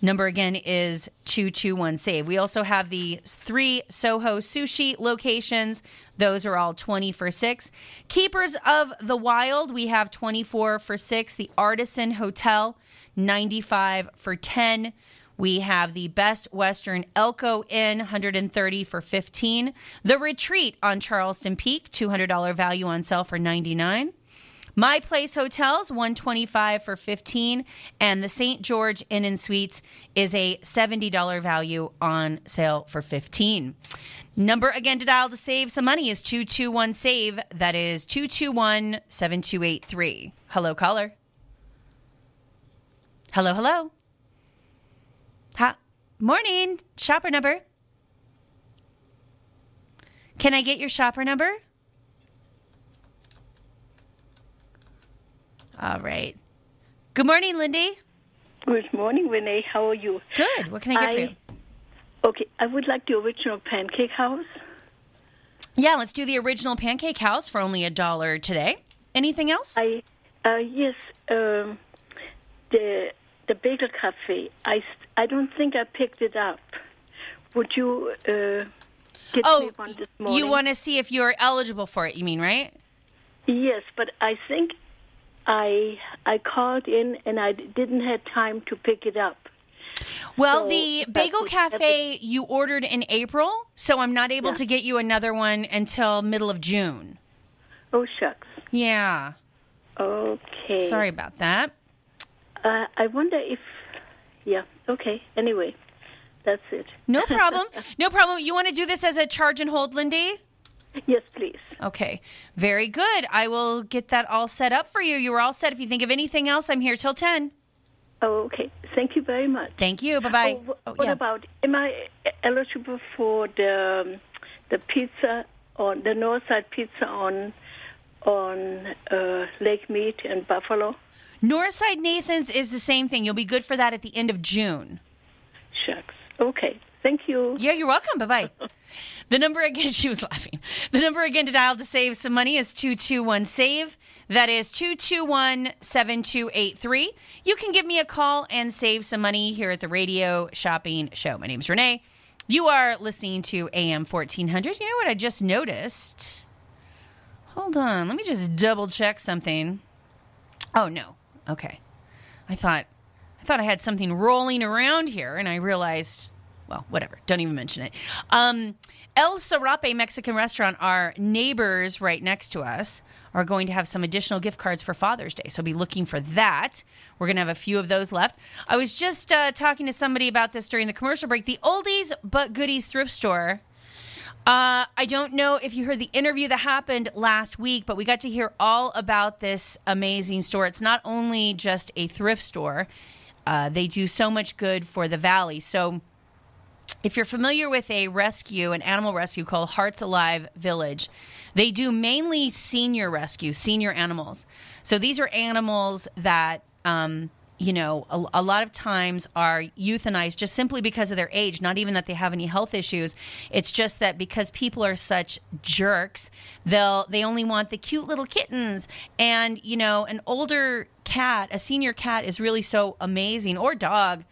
Number again is 221 save. We also have the three Soho sushi locations. Those are all 20 for 6. Keepers of the Wild, we have 24 for 6. The Artisan Hotel, 95 for 10. We have the Best Western Elko Inn, 130 for 15. The Retreat on Charleston Peak, $200 value on sale for 99. My Place Hotels, 125 for 15 and the St. George Inn and Suites is a $70 value on sale for 15. Number again to dial to save some money is 221 save. That is 221 7283. Hello caller. Hello, hello. Ha- Morning. Shopper number. Can I get your shopper number? All right. Good morning, Lindy. Good morning, Renee. How are you? Good. What can I get for you? Okay, I would like the original pancake house. Yeah, let's do the original pancake house for only a dollar today. Anything else? I uh, yes, um, the the bagel cafe. I I don't think I picked it up. Would you uh, get oh, me one this morning? you want to see if you're eligible for it, you mean, right? Yes, but I think I I called in and I didn't have time to pick it up. Well, So, the Bagel Cafe you ordered in April, so I'm not able Yeah. to get you another one until middle of June. Oh shucks. Yeah. Okay. Sorry about that. Uh, I wonder if. Yeah. Okay. Anyway, that's it. No problem. no problem. You want to do this as a charge and hold, Lindy? Yes, please. Okay. Very good. I will get that all set up for you. You were all set. If you think of anything else, I'm here till 10. Oh, okay. Thank you very much. Thank you. Bye bye. Oh, wh- what about? Am I eligible for the um, the pizza on the Northside Pizza on on uh, Lake Mead and Buffalo? Northside Nathan's is the same thing. You'll be good for that at the end of June. Shucks. Okay. Thank you. Yeah, you're welcome. Bye bye. the number again, she was laughing. The number again to dial to save some money is 221 SAVE. That is 221 7283. You can give me a call and save some money here at the Radio Shopping Show. My name's Renee. You are listening to AM 1400. You know what I just noticed? Hold on. Let me just double check something. Oh, no. Okay. I thought I thought I had something rolling around here and I realized well, whatever. Don't even mention it. Um, El Sarape Mexican restaurant, our neighbors right next to us, are going to have some additional gift cards for Father's Day. So be looking for that. We're going to have a few of those left. I was just uh, talking to somebody about this during the commercial break. The Oldies But Goodies thrift store. Uh, I don't know if you heard the interview that happened last week, but we got to hear all about this amazing store. It's not only just a thrift store, uh, they do so much good for the valley. So, if you're familiar with a rescue, an animal rescue called Hearts Alive Village, they do mainly senior rescue, senior animals. So these are animals that, um, you know, a, a lot of times are euthanized just simply because of their age, not even that they have any health issues. It's just that because people are such jerks, they'll they only want the cute little kittens. And, you know, an older cat, a senior cat is really so amazing, or dog.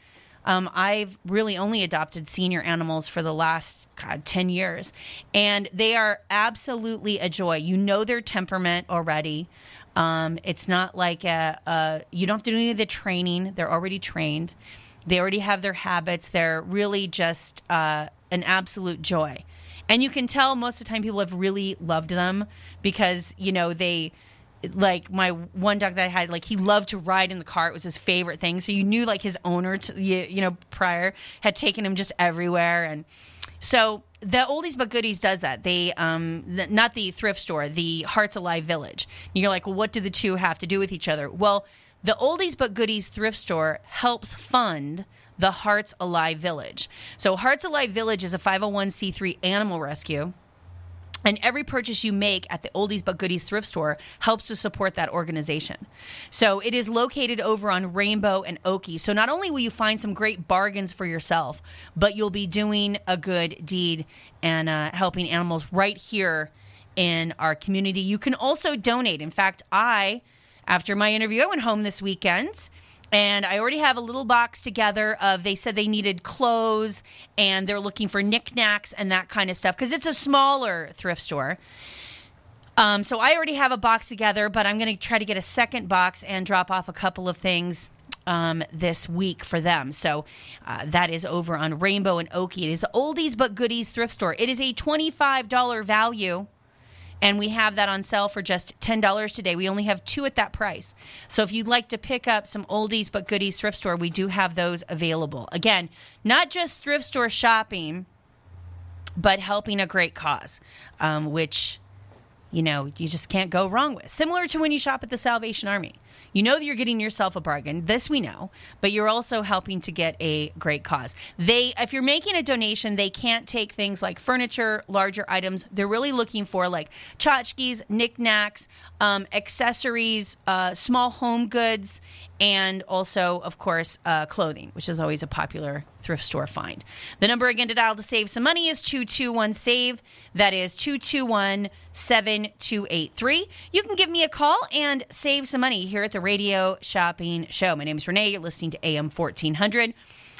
Um, I've really only adopted senior animals for the last God, 10 years, and they are absolutely a joy. You know their temperament already. Um, it's not like a, a, you don't have to do any of the training, they're already trained. They already have their habits. They're really just uh, an absolute joy. And you can tell most of the time people have really loved them because, you know, they like my one dog that I had, like he loved to ride in the car. It was his favorite thing. So you knew like his owner, to, you, you know, prior had taken him just everywhere. And so the oldies but goodies does that. They, um, th- not the thrift store, the Hearts Alive Village. And you're like, well, what do the two have to do with each other? Well, the oldies but goodies thrift store helps fund the Hearts Alive Village. So Hearts Alive Village is a 501c3 animal rescue. And every purchase you make at the Oldies But Goodies thrift store helps to support that organization. So it is located over on Rainbow and Oakey. So not only will you find some great bargains for yourself, but you'll be doing a good deed and uh, helping animals right here in our community. You can also donate. In fact, I, after my interview, I went home this weekend and I already have a little box together of they said they needed clothes and they're looking for knickknacks and that kind of stuff because it's a smaller thrift store. Um, so I already have a box together, but I'm going to try to get a second box and drop off a couple of things um, this week for them. So uh, that is over on Rainbow and Oakey. It is the oldies but goodies thrift store. It is a $25 value And we have that on sale for just $10 today. We only have two at that price. So if you'd like to pick up some oldies but goodies thrift store, we do have those available. Again, not just thrift store shopping, but helping a great cause, um, which you know, you just can't go wrong with. Similar to when you shop at the Salvation Army. You know that you're getting yourself a bargain. This we know, but you're also helping to get a great cause. They if you're making a donation, they can't take things like furniture, larger items. They're really looking for like tchotchkes, knickknacks, um, accessories, uh, small home goods, and also, of course, uh, clothing, which is always a popular thrift store find. The number again to dial to save some money is 221 SAVE. That is 221 7283. You can give me a call and save some money here at the Radio Shopping Show. My name is Renee. You're listening to AM 1400.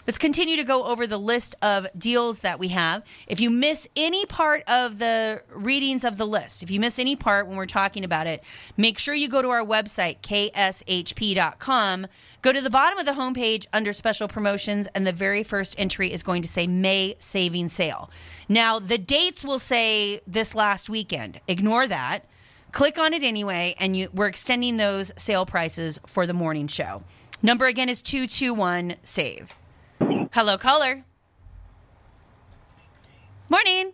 Let's continue to go over the list of deals that we have. If you miss any part of the readings of the list, if you miss any part when we're talking about it, make sure you go to our website, kshp.com. Go to the bottom of the homepage under special promotions, and the very first entry is going to say May Saving Sale. Now, the dates will say this last weekend. Ignore that. Click on it anyway, and you, we're extending those sale prices for the morning show. Number again is 221 SAVE. Hello, caller. Morning.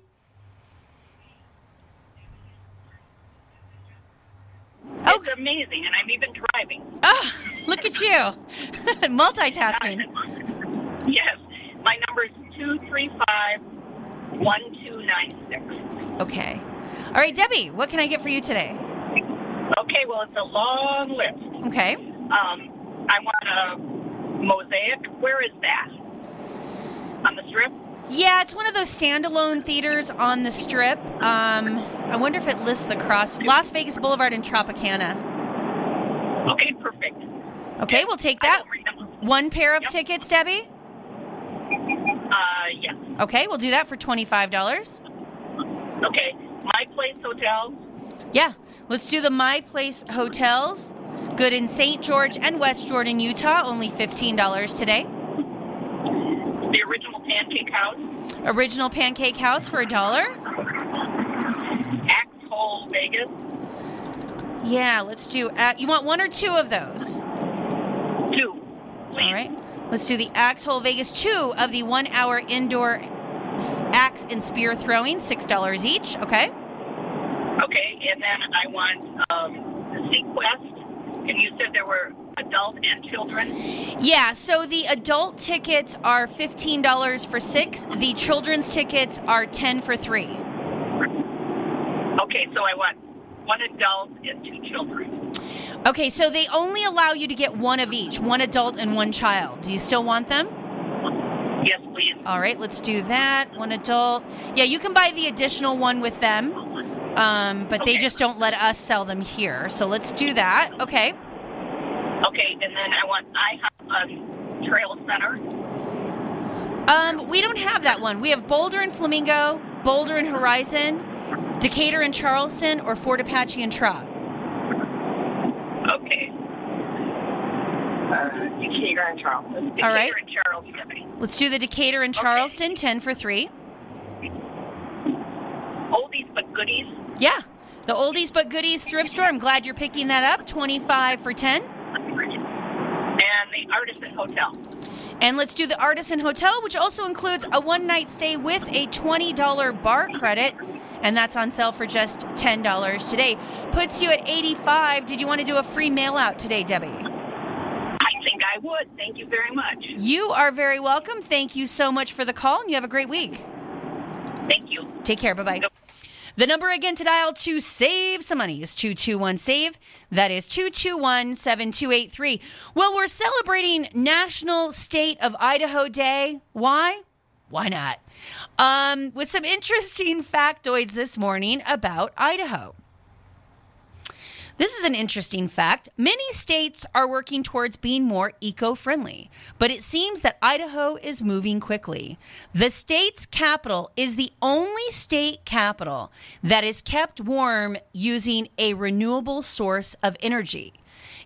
Oh. It's amazing, and I'm even driving. Oh, look at you. Multitasking. yes. My number is 235 1296. Okay. All right, Debbie, what can I get for you today? Okay, well, it's a long list. Okay. Um, I want a mosaic. Where is that? On the strip? Yeah, it's one of those standalone theaters on the strip. Um, I wonder if it lists the cross Las Vegas Boulevard and Tropicana. Okay, perfect. Okay, we'll take that. One pair of Yep. tickets, Debbie. Uh, yes. Okay, we'll do that for twenty-five dollars. Okay. My Place Hotels? Yeah, let's do the My Place hotels. Good in St. George and West Jordan, Utah. Only fifteen dollars today. The original Pancake House. Original Pancake House for a dollar. Axe Hole, Vegas. Yeah, let's do. Uh, you want one or two of those? Two. All right. Let's do the Axe Hole Vegas two of the one-hour indoor s- axe and spear throwing, six dollars each. Okay. Okay, and then I want um, the SeaQuest. And you said there were adult and children. Yeah. So the adult tickets are fifteen dollars for six. The children's tickets are ten for three. Okay, so I want one adult and two children. Okay. So they only allow you to get one of each, one adult and one child. Do you still want them? Yes, please. All right, let's do that. One adult. Yeah, you can buy the additional one with them, um, but they just don't let us sell them here. So let's do that. Okay. Okay, and then I want IHOP um, Trail Center. Um, we don't have that one. We have Boulder and Flamingo, Boulder and Horizon, Decatur and Charleston, or Fort Apache and Trot. Okay. Uh, Decatur and Charleston. Decatur All right. and Charleston. Let's do the Decatur and Charleston, 10 for 3. Oldies but goodies. Yeah. The oldies but goodies thrift store. I'm glad you're picking that up. 25 for 10. And the Artisan Hotel. And let's do the Artisan Hotel, which also includes a one night stay with a $20 bar credit. And that's on sale for just $10 today. Puts you at 85. Did you want to do a free mail out today, Debbie? I think I would. Thank you very much. You are very welcome. Thank you so much for the call, and you have a great week. Thank you. Take care. Bye bye. The number again to dial to save some money is 221 SAVE. That is 221 7283. Well, we're celebrating National State of Idaho Day. Why? Why not? Um, with some interesting factoids this morning about Idaho. This is an interesting fact. Many states are working towards being more eco friendly, but it seems that Idaho is moving quickly. The state's capital is the only state capital that is kept warm using a renewable source of energy.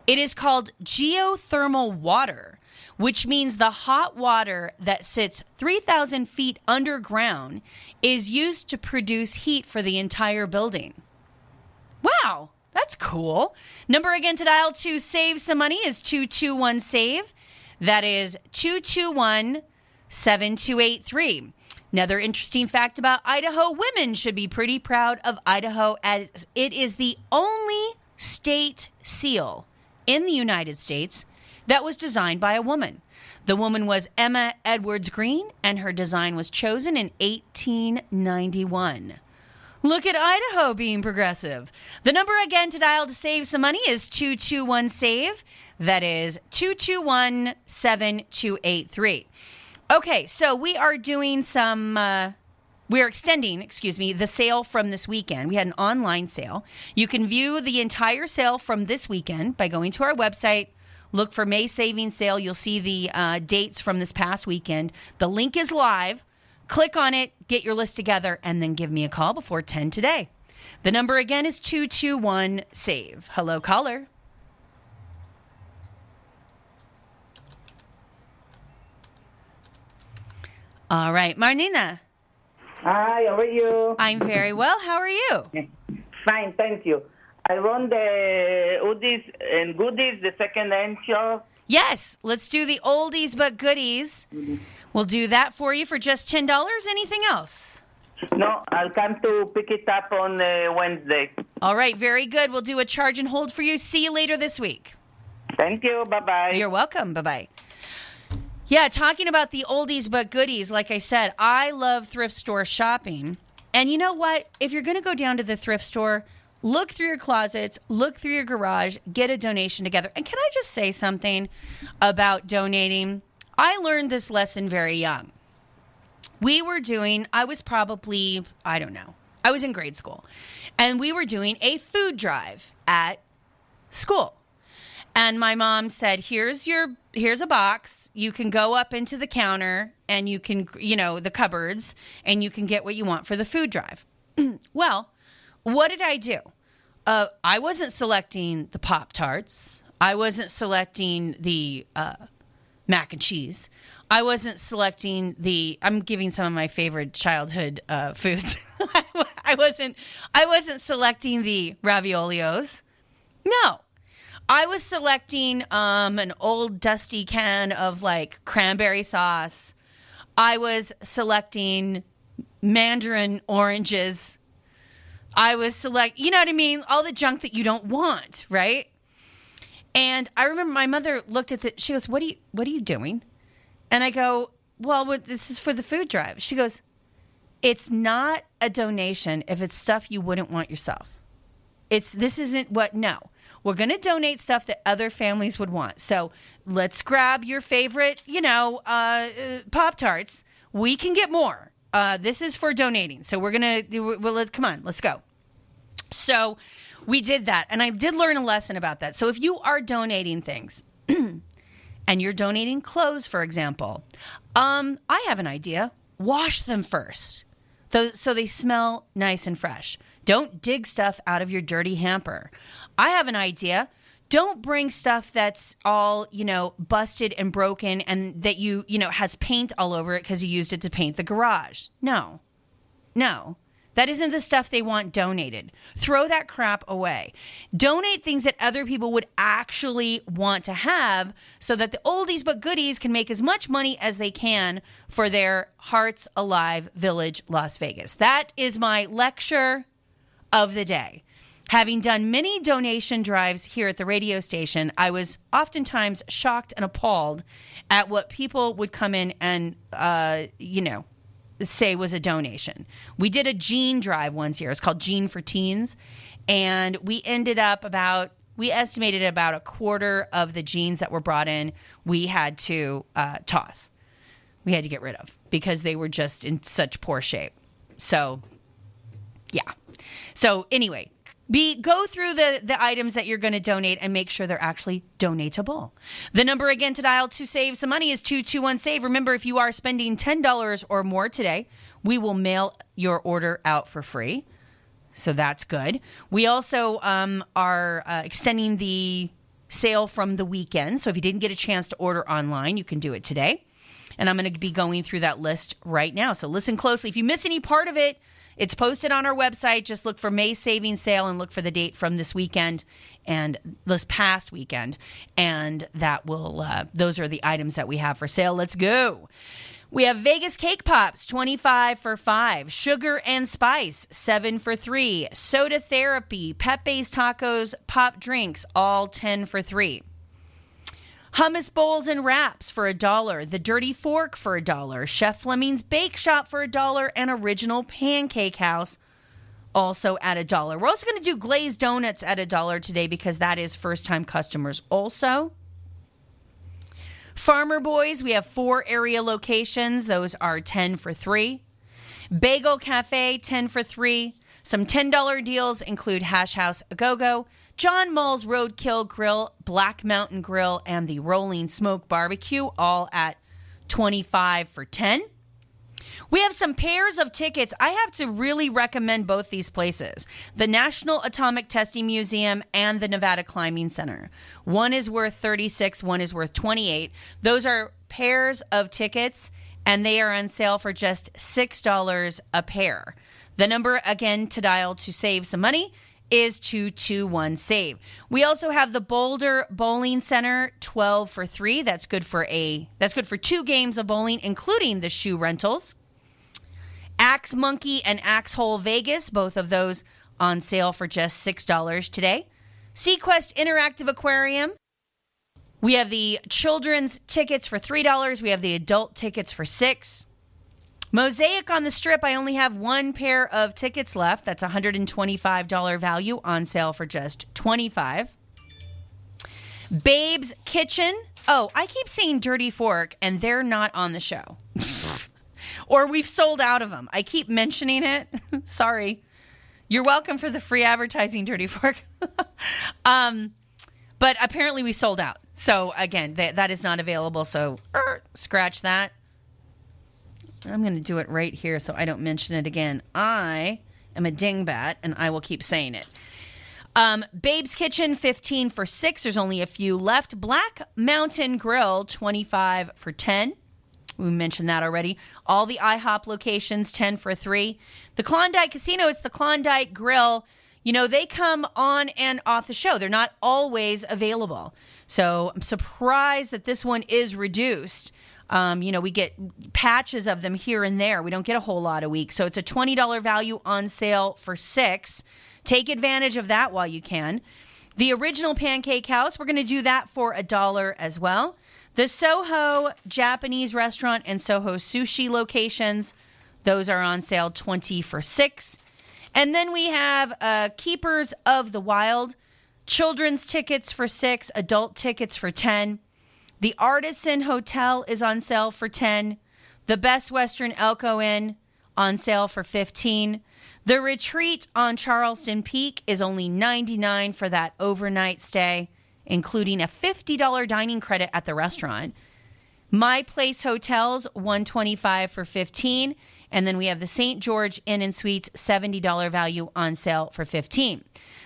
It is called geothermal water, which means the hot water that sits 3,000 feet underground is used to produce heat for the entire building. Wow, that's cool. Number again to dial to save some money is 221 SAVE. That is 221 7283. Another interesting fact about Idaho women should be pretty proud of Idaho as it is the only state seal in the United States that was designed by a woman. The woman was Emma Edwards Green, and her design was chosen in 1891. Look at Idaho being progressive. The number again to dial to save some money is 221 SAVE. That is 221 7283. Okay, so we are doing some. Uh, we are extending, excuse me, the sale from this weekend. We had an online sale. You can view the entire sale from this weekend by going to our website. Look for May Savings Sale. You'll see the uh, dates from this past weekend. The link is live. Click on it, get your list together, and then give me a call before 10 today. The number again is 221 SAVE. Hello, caller. All right, Marnina. Hi, how are you? I'm very well. How are you? Fine, thank you. I run the Udis and Goodies, the second hand show. Yes, let's do the oldies but goodies. We'll do that for you for just $10. Anything else? No, I'll come to pick it up on uh, Wednesday. All right, very good. We'll do a charge and hold for you. See you later this week. Thank you. Bye bye. You're welcome. Bye bye. Yeah, talking about the oldies but goodies, like I said, I love thrift store shopping. And you know what? If you're going to go down to the thrift store, look through your closets, look through your garage, get a donation together. And can I just say something about donating? I learned this lesson very young. We were doing, I was probably, I don't know, I was in grade school, and we were doing a food drive at school. And my mom said, "Here's your here's a box. You can go up into the counter and you can, you know, the cupboards and you can get what you want for the food drive." well, what did I do? Uh, I wasn't selecting the Pop Tarts. I wasn't selecting the uh, mac and cheese. I wasn't selecting the. I'm giving some of my favorite childhood uh, foods. I wasn't. I wasn't selecting the raviolios. No, I was selecting um, an old dusty can of like cranberry sauce. I was selecting mandarin oranges. I was select, you know what I mean? All the junk that you don't want, right? And I remember my mother looked at the. She goes, "What are you? What are you doing?" And I go, "Well, this is for the food drive." She goes, "It's not a donation if it's stuff you wouldn't want yourself. It's this isn't what no." We're going to donate stuff that other families would want. So let's grab your favorite, you know, uh, uh, Pop Tarts. We can get more. Uh, this is for donating. So we're going to, well, let's, come on, let's go. So we did that. And I did learn a lesson about that. So if you are donating things, and you're donating clothes, for example, um, I have an idea. Wash them first, so, so they smell nice and fresh. Don't dig stuff out of your dirty hamper. I have an idea. Don't bring stuff that's all, you know, busted and broken and that you, you know, has paint all over it because you used it to paint the garage. No. No. That isn't the stuff they want donated. Throw that crap away. Donate things that other people would actually want to have so that the oldies but goodies can make as much money as they can for their Hearts Alive Village, Las Vegas. That is my lecture of the day. Having done many donation drives here at the radio station, I was oftentimes shocked and appalled at what people would come in and, uh, you know, say was a donation. We did a gene drive once year. It's called Gene for Teens. And we ended up about, we estimated about a quarter of the genes that were brought in, we had to uh, toss. We had to get rid of because they were just in such poor shape. So, yeah. So, anyway, be go through the the items that you're going to donate and make sure they're actually donatable. The number again to dial to save some money is 221 save. Remember if you are spending $10 or more today, we will mail your order out for free. So that's good. We also um, are uh, extending the sale from the weekend. So if you didn't get a chance to order online, you can do it today. And I'm going to be going through that list right now. So listen closely. If you miss any part of it, It's posted on our website. Just look for May savings sale and look for the date from this weekend and this past weekend, and that will. Uh, those are the items that we have for sale. Let's go. We have Vegas Cake Pops, 25 for 5. Sugar and Spice, 7 for 3. Soda Therapy, Pepe's Tacos, Pop Drinks, all 10 for 3. Hummus bowls and wraps for a dollar. The Dirty Fork for a dollar. Chef Fleming's Bake Shop for a dollar. And Original Pancake House also at a dollar. We're also going to do glazed donuts at a dollar today because that is first time customers also. Farmer Boys, we have four area locations. Those are 10 for 3. Bagel Cafe, 10 for 3. Some $10 deals include Hash House A Go Go, John Mull's Roadkill Grill, Black Mountain Grill, and the Rolling Smoke Barbecue, all at 25 for 10. We have some pairs of tickets. I have to really recommend both these places the National Atomic Testing Museum and the Nevada Climbing Center. One is worth 36, one is worth 28. Those are pairs of tickets, and they are on sale for just $6 a pair. The number again to dial to save some money is 221 save. We also have the Boulder Bowling Center 12 for 3. That's good for a that's good for two games of bowling including the shoe rentals. Axe Monkey and Axe Hole Vegas, both of those on sale for just $6 today. SeaQuest Interactive Aquarium. We have the children's tickets for $3. We have the adult tickets for 6 Mosaic on the Strip, I only have one pair of tickets left. That's $125 value on sale for just 25 Babe's Kitchen. Oh, I keep saying Dirty Fork, and they're not on the show. or we've sold out of them. I keep mentioning it. Sorry. You're welcome for the free advertising, Dirty Fork. um, but apparently we sold out. So again, th- that is not available. So er, scratch that. I'm going to do it right here so I don't mention it again. I am a dingbat, and I will keep saying it. Um, Babe's Kitchen, 15 for 6. There's only a few left. Black Mountain Grill, 25 for 10. We mentioned that already. All the IHOP locations, 10 for 3. The Klondike Casino, it's the Klondike Grill. You know, they come on and off the show. They're not always available. So I'm surprised that this one is reduced. Um, you know, we get patches of them here and there. We don't get a whole lot a week. So it's a $20 value on sale for six. Take advantage of that while you can. The original Pancake House, we're going to do that for a dollar as well. The Soho Japanese restaurant and Soho sushi locations, those are on sale 20 for 6. And then we have uh, Keepers of the Wild, children's tickets for 6, adult tickets for 10. The Artisan Hotel is on sale for 10. The Best Western Elko Inn on sale for 15. The Retreat on Charleston Peak is only 99 for that overnight stay, including a $50 dining credit at the restaurant. My Place Hotels 125 for 15 and then we have the St. George Inn and Suites $70 value on sale for 15.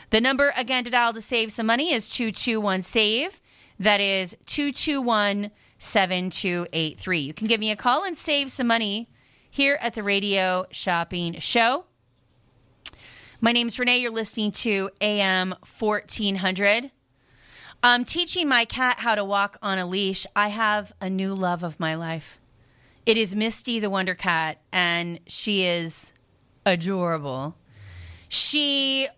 The number again to dial to save some money is 221 save. That is 221 7283. You can give me a call and save some money here at the Radio Shopping Show. My name's Renee. You're listening to AM 1400. I'm teaching my cat how to walk on a leash. I have a new love of my life. It is Misty the Wonder Cat, and she is adorable. She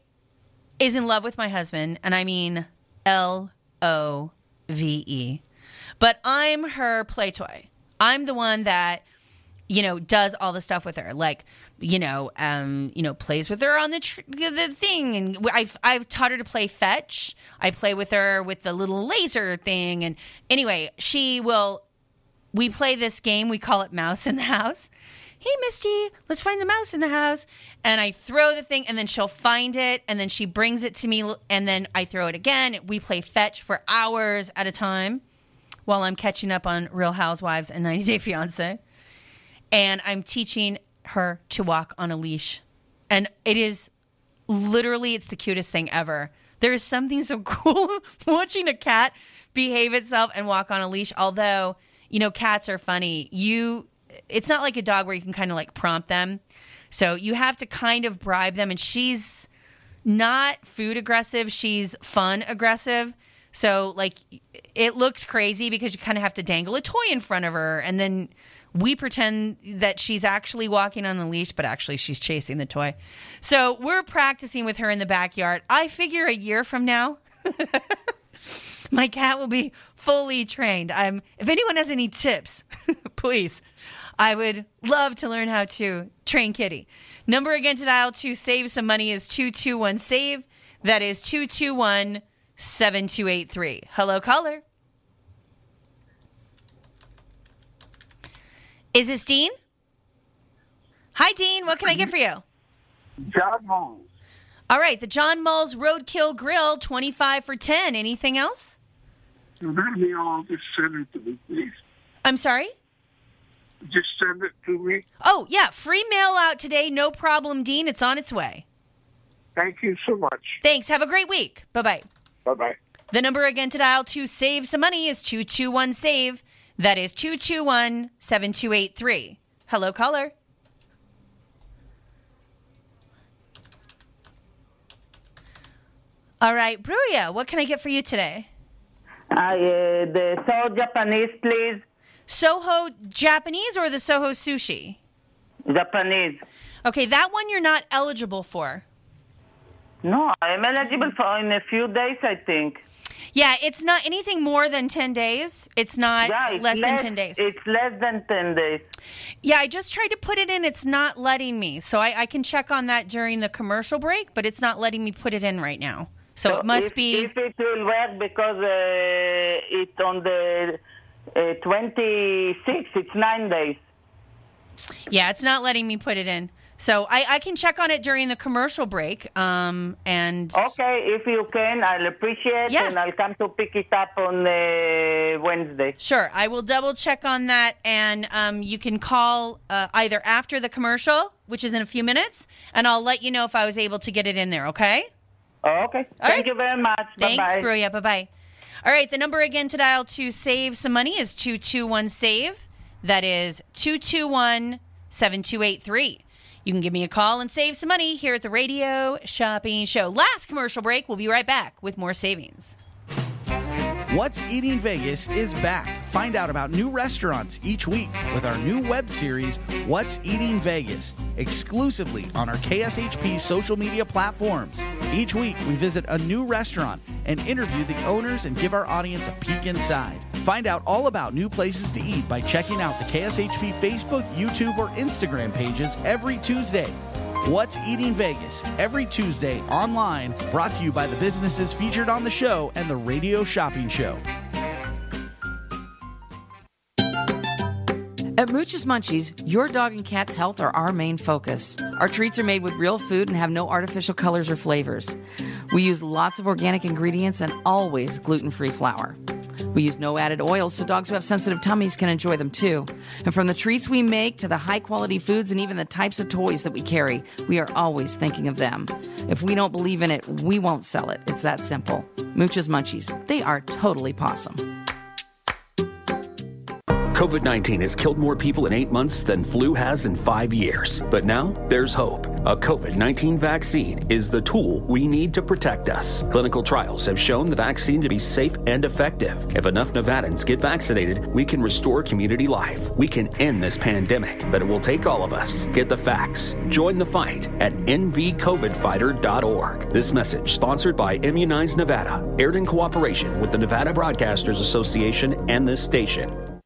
is in love with my husband, and I mean L O V E. But I'm her play toy. I'm the one that you know does all the stuff with her. Like you know um you know plays with her on the tr- the thing. And I've I've taught her to play fetch. I play with her with the little laser thing. And anyway she will we play this game. We call it mouse in the house hey misty let's find the mouse in the house. And i throw the thing and then she'll find it and then she brings it to me and then i throw it again. We play fetch for hours at a time while i'm catching up on real housewives and 90 day fiance and i'm teaching her to walk on a leash. And it is literally it's the cutest thing ever. There's something so cool watching a cat behave itself and walk on a leash although you know cats are funny. You it's not like a dog where you can kind of like prompt them. So you have to kind of bribe them. And she's not food aggressive, she's fun aggressive. So, like, it looks crazy because you kind of have to dangle a toy in front of her. And then we pretend that she's actually walking on the leash, but actually she's chasing the toy. So we're practicing with her in the backyard. I figure a year from now, my cat will be fully trained. I'm if anyone has any tips, please. I would love to learn how to train Kitty. Number again to dial to save some money is 221 save. That is 221 7283. Hello caller. Is this Dean? Hi, Dean. What can I get for you? John Malls. All right, the John Mull's Roadkill Grill, 25 for 10. Anything else? Let me all just send to me, please. I'm sorry? Just send it to me. Oh, yeah, free mail out today. No problem, Dean. It's on its way. Thank you so much. Thanks. Have a great week. Bye bye. Bye bye. The number again to dial to save some money is 221 SAVE. That is 221 7283. Hello, caller. All right, Bruya, what can I get for you today? I, uh, the Soho Japanese, please. Soho Japanese or the Soho sushi? Japanese. Okay, that one you're not eligible for. No, I'm eligible for in a few days, I think. Yeah, it's not anything more than 10 days. It's not Yeah, it's less, than 10 days. It's less than 10 days. Yeah, I just tried to put it in. It's not letting me. So I, I can check on that during the commercial break, but it's not letting me put it in right now. So, it must if, be. If it will work because uh, it's on the uh, 26th, it's nine days. Yeah, it's not letting me put it in. So I, I can check on it during the commercial break. Um, and Okay, if you can, I'll appreciate Yeah. and I'll come to pick it up on uh, Wednesday. Sure, I will double check on that, and um, you can call uh, either after the commercial, which is in a few minutes, and I'll let you know if I was able to get it in there. Okay? okay. Thank you very much. Thanks, Bye-bye. Bruya. Bye bye. All right, the number again to dial to save some money is 221 SAVE. That is 221 7283. You can give me a call and save some money here at the Radio Shopping Show. Last commercial break. We'll be right back with more savings. What's Eating Vegas is back. Find out about new restaurants each week with our new web series, What's Eating Vegas, exclusively on our KSHP social media platforms. Each week, we visit a new restaurant and interview the owners and give our audience a peek inside. Find out all about new places to eat by checking out the KSHP Facebook, YouTube, or Instagram pages every Tuesday. What's Eating Vegas every Tuesday online, brought to you by the businesses featured on the show and the Radio Shopping Show. At Mooch's Munchies, your dog and cat's health are our main focus. Our treats are made with real food and have no artificial colors or flavors. We use lots of organic ingredients and always gluten free flour. We use no added oils so dogs who have sensitive tummies can enjoy them too. And from the treats we make to the high quality foods and even the types of toys that we carry, we are always thinking of them. If we don't believe in it, we won't sell it. It's that simple. Mooch's Munchies, they are totally possum. COVID 19 has killed more people in eight months than flu has in five years. But now there's hope. A COVID 19 vaccine is the tool we need to protect us. Clinical trials have shown the vaccine to be safe and effective. If enough Nevadans get vaccinated, we can restore community life. We can end this pandemic, but it will take all of us. Get the facts. Join the fight at nvcovidfighter.org. This message, sponsored by Immunize Nevada, aired in cooperation with the Nevada Broadcasters Association and this station.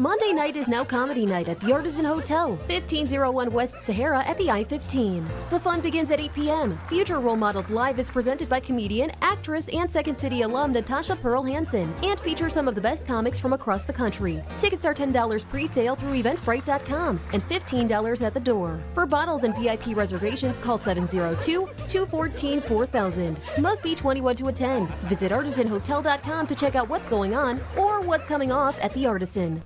Monday night is now comedy night at the Artisan Hotel, 1501 West Sahara at the I 15. The fun begins at 8 p.m. Future Role Models Live is presented by comedian, actress, and Second City alum Natasha Pearl Hansen and features some of the best comics from across the country. Tickets are $10 pre sale through Eventbrite.com and $15 at the door. For bottles and VIP reservations, call 702 214 4000. Must be 21 to attend. Visit artisanhotel.com to check out what's going on or what's coming off at the Artisan.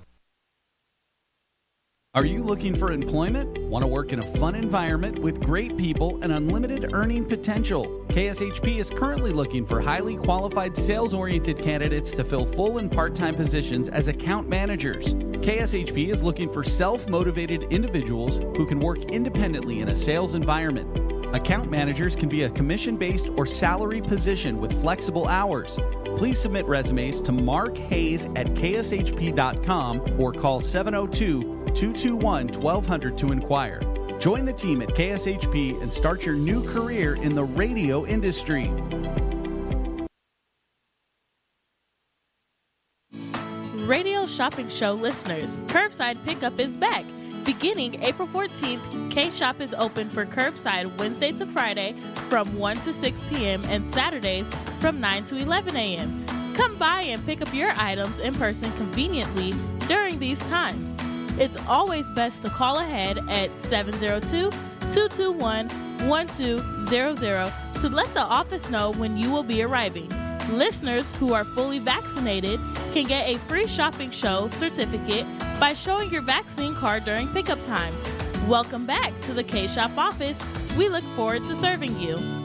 Are you looking for employment? Want to work in a fun environment with great people and unlimited earning potential? KSHP is currently looking for highly qualified sales oriented candidates to fill full and part time positions as account managers. KSHP is looking for self motivated individuals who can work independently in a sales environment. Account managers can be a commission based or salary position with flexible hours. Please submit resumes to Mark Hayes at kshp.com or call 702 221 1200 to inquire. Join the team at KSHP and start your new career in the radio industry. Radio Shopping Show listeners, curbside pickup is back. Beginning April 14th, K Shop is open for curbside Wednesday to Friday from 1 to 6 p.m. and Saturdays from 9 to 11 a.m. Come by and pick up your items in person conveniently during these times. It's always best to call ahead at 702 221 1200 to let the office know when you will be arriving. Listeners who are fully vaccinated can get a free shopping show certificate by showing your vaccine card during pickup times. Welcome back to the K Shop office. We look forward to serving you.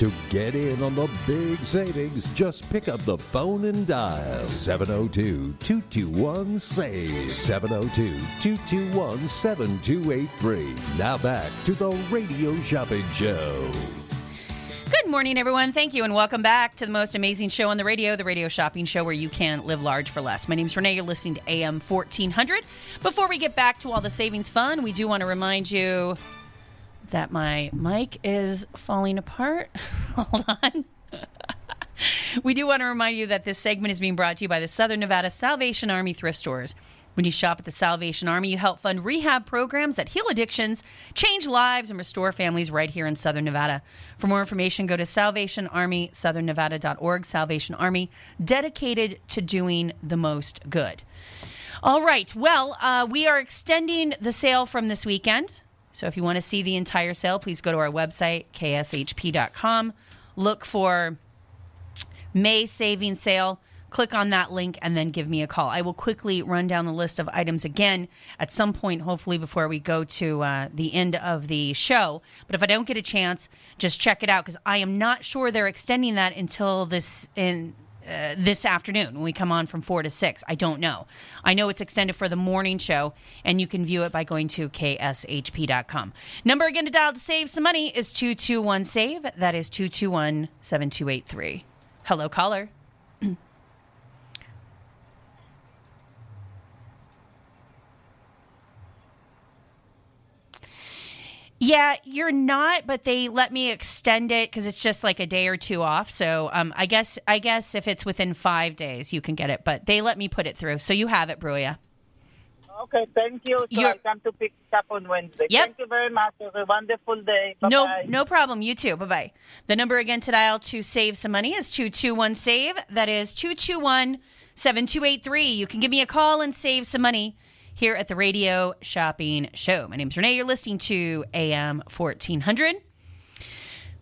To get in on the big savings, just pick up the phone and dial 702 221 SAVE. 702 221 7283. Now back to the Radio Shopping Show. Good morning, everyone. Thank you, and welcome back to the most amazing show on the radio, the Radio Shopping Show, where you can live large for less. My name is Renee. You're listening to AM 1400. Before we get back to all the savings fun, we do want to remind you that my mic is falling apart. Hold on. we do want to remind you that this segment is being brought to you by the Southern Nevada Salvation Army thrift stores. When you shop at the Salvation Army, you help fund rehab programs that heal addictions, change lives, and restore families right here in Southern Nevada. For more information, go to salvationarmysouthernnevada.org. Salvation Army, dedicated to doing the most good. All right. Well, uh, we are extending the sale from this weekend. So if you want to see the entire sale, please go to our website, kshp.com. Look for May saving sale. click on that link and then give me a call. I will quickly run down the list of items again at some point, hopefully before we go to uh, the end of the show. But if I don't get a chance, just check it out because I am not sure they're extending that until this in uh, this afternoon when we come on from 4 to 6. I don't know. I know it's extended for the morning show, and you can view it by going to kshp.com. Number again to dial to save some money is 221 SAVE. That is 221 7283. Hello, caller. Yeah, you're not, but they let me extend it because it's just like a day or two off. So um, I guess I guess if it's within five days, you can get it. But they let me put it through, so you have it, Bruya. Okay, thank you. So You're- I come to pick up on Wednesday. Yep. Thank you very much. Have a wonderful day. No, Bye-bye. no problem. You too. Bye bye. The number again to dial to save some money is 221 SAVE. That is 221 7283. You can give me a call and save some money here at the Radio Shopping Show. My name is Renee. You're listening to AM 1400.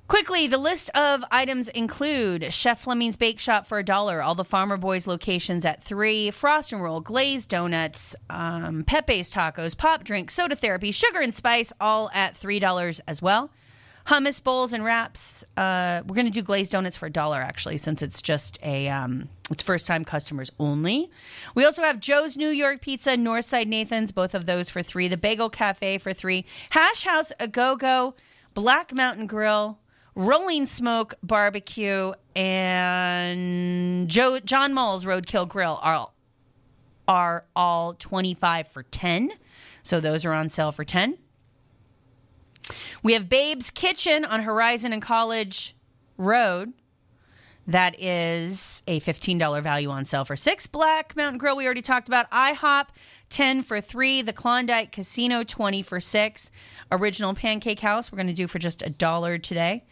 Quickly, the list of items include Chef Fleming's Bake Shop for a dollar, all the Farmer Boys locations at three, Frost and Roll, glazed donuts, um, Pepe's tacos, pop drink, soda therapy, sugar and spice, all at three dollars as well. Hummus bowls and wraps. Uh, we're going to do glazed donuts for a dollar actually, since it's just a um, it's first time customers only. We also have Joe's New York Pizza, Northside Nathan's, both of those for three. The Bagel Cafe for three. Hash House A Go Go, Black Mountain Grill, Rolling Smoke Barbecue, and Joe John Mull's Roadkill Grill are are all twenty five for ten. So those are on sale for ten. We have Babe's Kitchen on Horizon and College Road. That is a $15 value on sale for six. Black Mountain Grill, we already talked about. IHOP, 10 for three. The Klondike Casino, 20 for six. Original Pancake House, we're going to do for just a dollar today.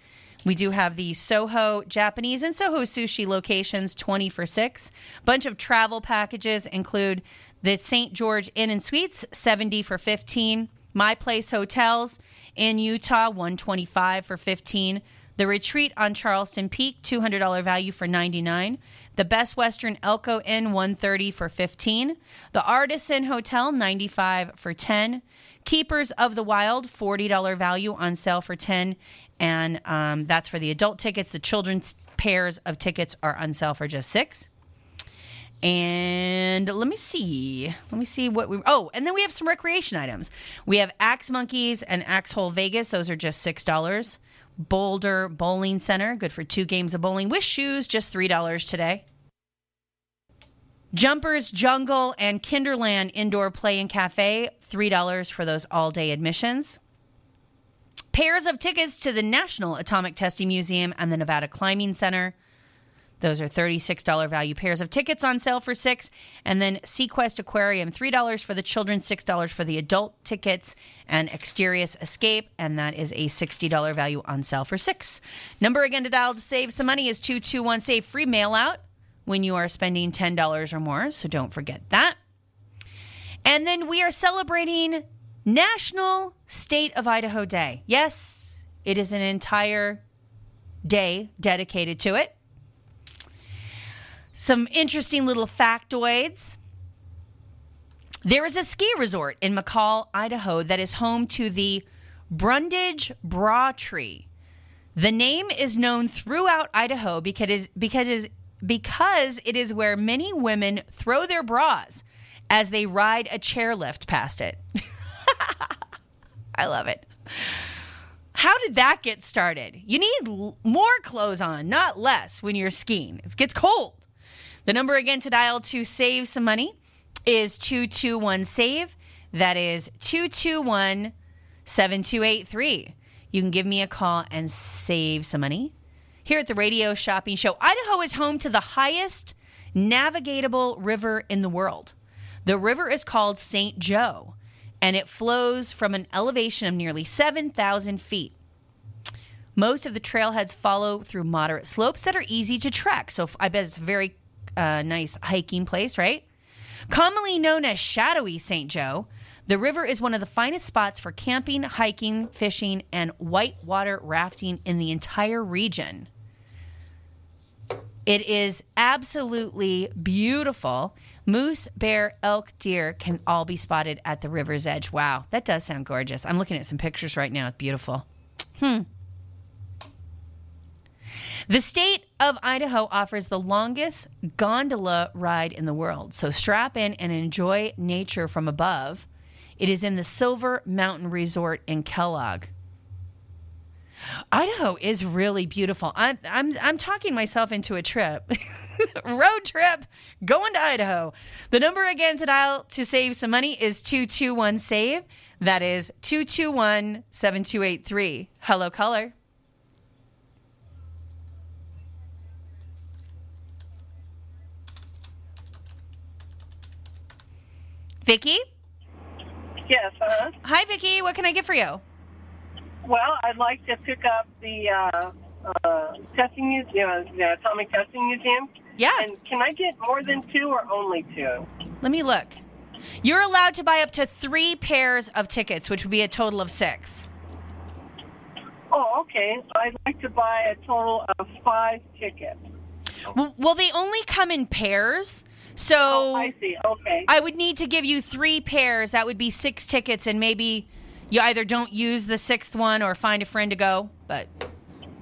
We do have the Soho Japanese and Soho Sushi locations, 20 for six. Bunch of travel packages include the St. George Inn and Suites, 70 for 15. My Place Hotels in Utah, 125 for 15. The Retreat on Charleston Peak, $200 value for 99. The Best Western Elko Inn, 130 for 15. The Artisan Hotel, 95 for 10. Keepers of the Wild, $40 value on sale for 10. And um, that's for the adult tickets. The children's pairs of tickets are on sale for just six. And let me see. Let me see what we. Oh, and then we have some recreation items. We have Axe Monkeys and Axe Hole Vegas. Those are just six dollars. Boulder Bowling Center, good for two games of bowling with shoes, just three dollars today. Jumpers Jungle and Kinderland Indoor Play and Cafe, three dollars for those all day admissions. Pairs of tickets to the National Atomic Testing Museum and the Nevada Climbing Center. Those are $36 value pairs of tickets on sale for six. And then SeaQuest Aquarium, $3 for the children, $6 for the adult tickets, and Exterius Escape, and that is a $60 value on sale for six. Number again to dial to save some money is 221 Save Free Mail Out when you are spending $10 or more, so don't forget that. And then we are celebrating National State of Idaho Day. Yes, it is an entire day dedicated to it. Some interesting little factoids. There is a ski resort in McCall, Idaho, that is home to the Brundage Bra Tree. The name is known throughout Idaho because it is, because it is, because it is where many women throw their bras as they ride a chairlift past it. I love it. How did that get started? You need more clothes on, not less, when you're skiing. It gets cold. The number again to dial to save some money is 221 SAVE. That is 221 7283. You can give me a call and save some money. Here at the Radio Shopping Show, Idaho is home to the highest navigatable river in the world. The river is called St. Joe, and it flows from an elevation of nearly 7,000 feet. Most of the trailheads follow through moderate slopes that are easy to trek. So I bet it's very uh, nice hiking place, right? Commonly known as Shadowy St. Joe, the river is one of the finest spots for camping, hiking, fishing, and whitewater rafting in the entire region. It is absolutely beautiful. Moose, bear, elk, deer can all be spotted at the river's edge. Wow, that does sound gorgeous. I'm looking at some pictures right now. It's beautiful. Hmm. The state of Idaho offers the longest gondola ride in the world. So strap in and enjoy nature from above. It is in the Silver Mountain Resort in Kellogg. Idaho is really beautiful. I'm I'm I'm talking myself into a trip. Road trip going to Idaho. The number again to dial to save some money is 221 save. That is 221 7283. Hello caller. Vicky? Yes, uh Hi Vicky, what can I get for you? Well, I'd like to pick up the uh, uh, testing museum, the Atomic Testing Museum. Yeah. And can I get more than two or only two? Let me look. You're allowed to buy up to three pairs of tickets, which would be a total of six. Oh, okay. I'd like to buy a total of five tickets. Well, well they only come in pairs. So Oh, I see. Okay. I would need to give you three pairs. That would be six tickets, and maybe you either don't use the sixth one or find a friend to go. But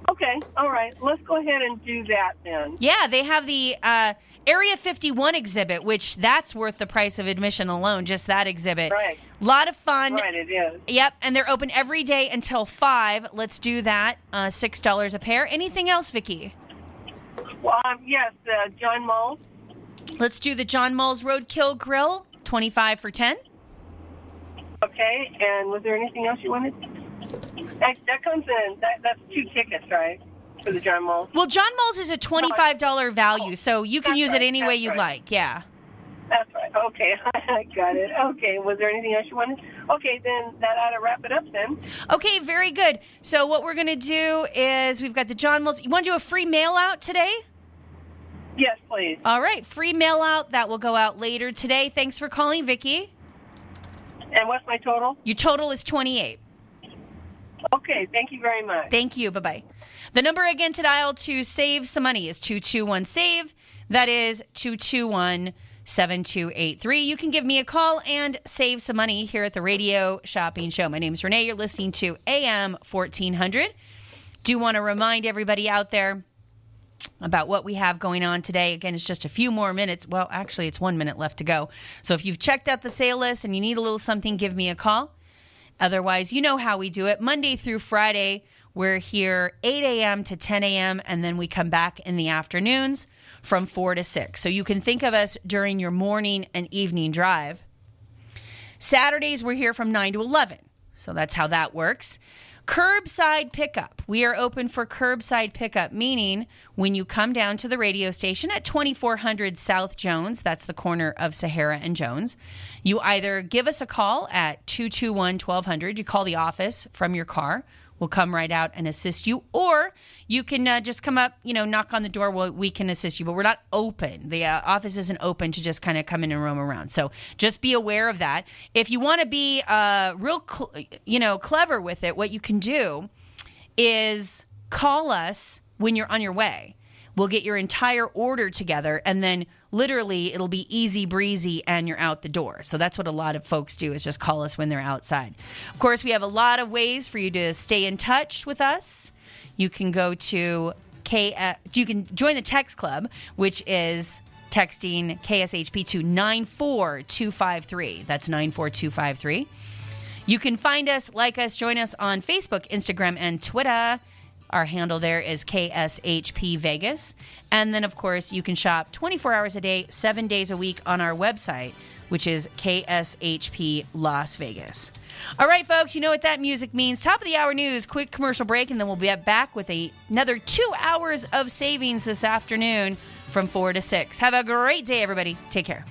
Okay. All right. Let's go ahead and do that then. yeah, they have the uh, Area 51 exhibit, which that's worth the price of admission alone. Just that exhibit. Right. lot of fun. Right, it is. Yep, and they're open every day until five. Let's do that. Uh, Six dollars a pair. Anything else, Vicky? Well, um, yes, uh, John Mull. Let's do the John Mull's Roadkill Grill. Twenty-five for ten. Okay. And was there anything else you wanted? That, that comes in. That, that's two tickets, right? For the John Mull. Well, John Mull's is a twenty-five dollar value, so you can That's use right, it any way you'd right. like. Yeah. That's right. Okay, I got it. Okay, was there anything else you wanted? Okay, then that ought to wrap it up then. Okay, very good. So what we're gonna do is we've got the John Mull's. You want to do a free mail out today? Yes, please. All right, free mail out that will go out later today. Thanks for calling, Vicky. And what's my total? Your total is twenty-eight. Okay, thank you very much. Thank you. Bye bye. The number again to dial to save some money is 221 SAVE. That is 221 7283. You can give me a call and save some money here at the Radio Shopping Show. My name is Renee. You're listening to AM 1400. Do want to remind everybody out there about what we have going on today. Again, it's just a few more minutes. Well, actually, it's one minute left to go. So if you've checked out the sale list and you need a little something, give me a call. Otherwise, you know how we do it. Monday through Friday, we're here 8 a.m. to 10 a.m., and then we come back in the afternoons from 4 to 6. So you can think of us during your morning and evening drive. Saturdays, we're here from 9 to 11. So that's how that works. Curbside pickup. We are open for curbside pickup, meaning when you come down to the radio station at 2400 South Jones, that's the corner of Sahara and Jones, you either give us a call at 221 1200, you call the office from your car. We'll come right out and assist you, or you can uh, just come up, you know, knock on the door. We'll, we can assist you, but we're not open. The uh, office isn't open to just kind of come in and roam around. So just be aware of that. If you want to be uh, real, cl- you know, clever with it, what you can do is call us when you're on your way. We'll get your entire order together and then literally it'll be easy breezy and you're out the door. So that's what a lot of folks do is just call us when they're outside. Of course, we have a lot of ways for you to stay in touch with us. You can go to K you can join the text club which is texting KSHP to 94253. That's 94253. You can find us, like us, join us on Facebook, Instagram, and Twitter. Our handle there is KSHP Vegas. And then, of course, you can shop 24 hours a day, seven days a week on our website, which is KSHP Las Vegas. All right, folks, you know what that music means. Top of the hour news, quick commercial break, and then we'll be back with a, another two hours of savings this afternoon from 4 to 6. Have a great day, everybody. Take care.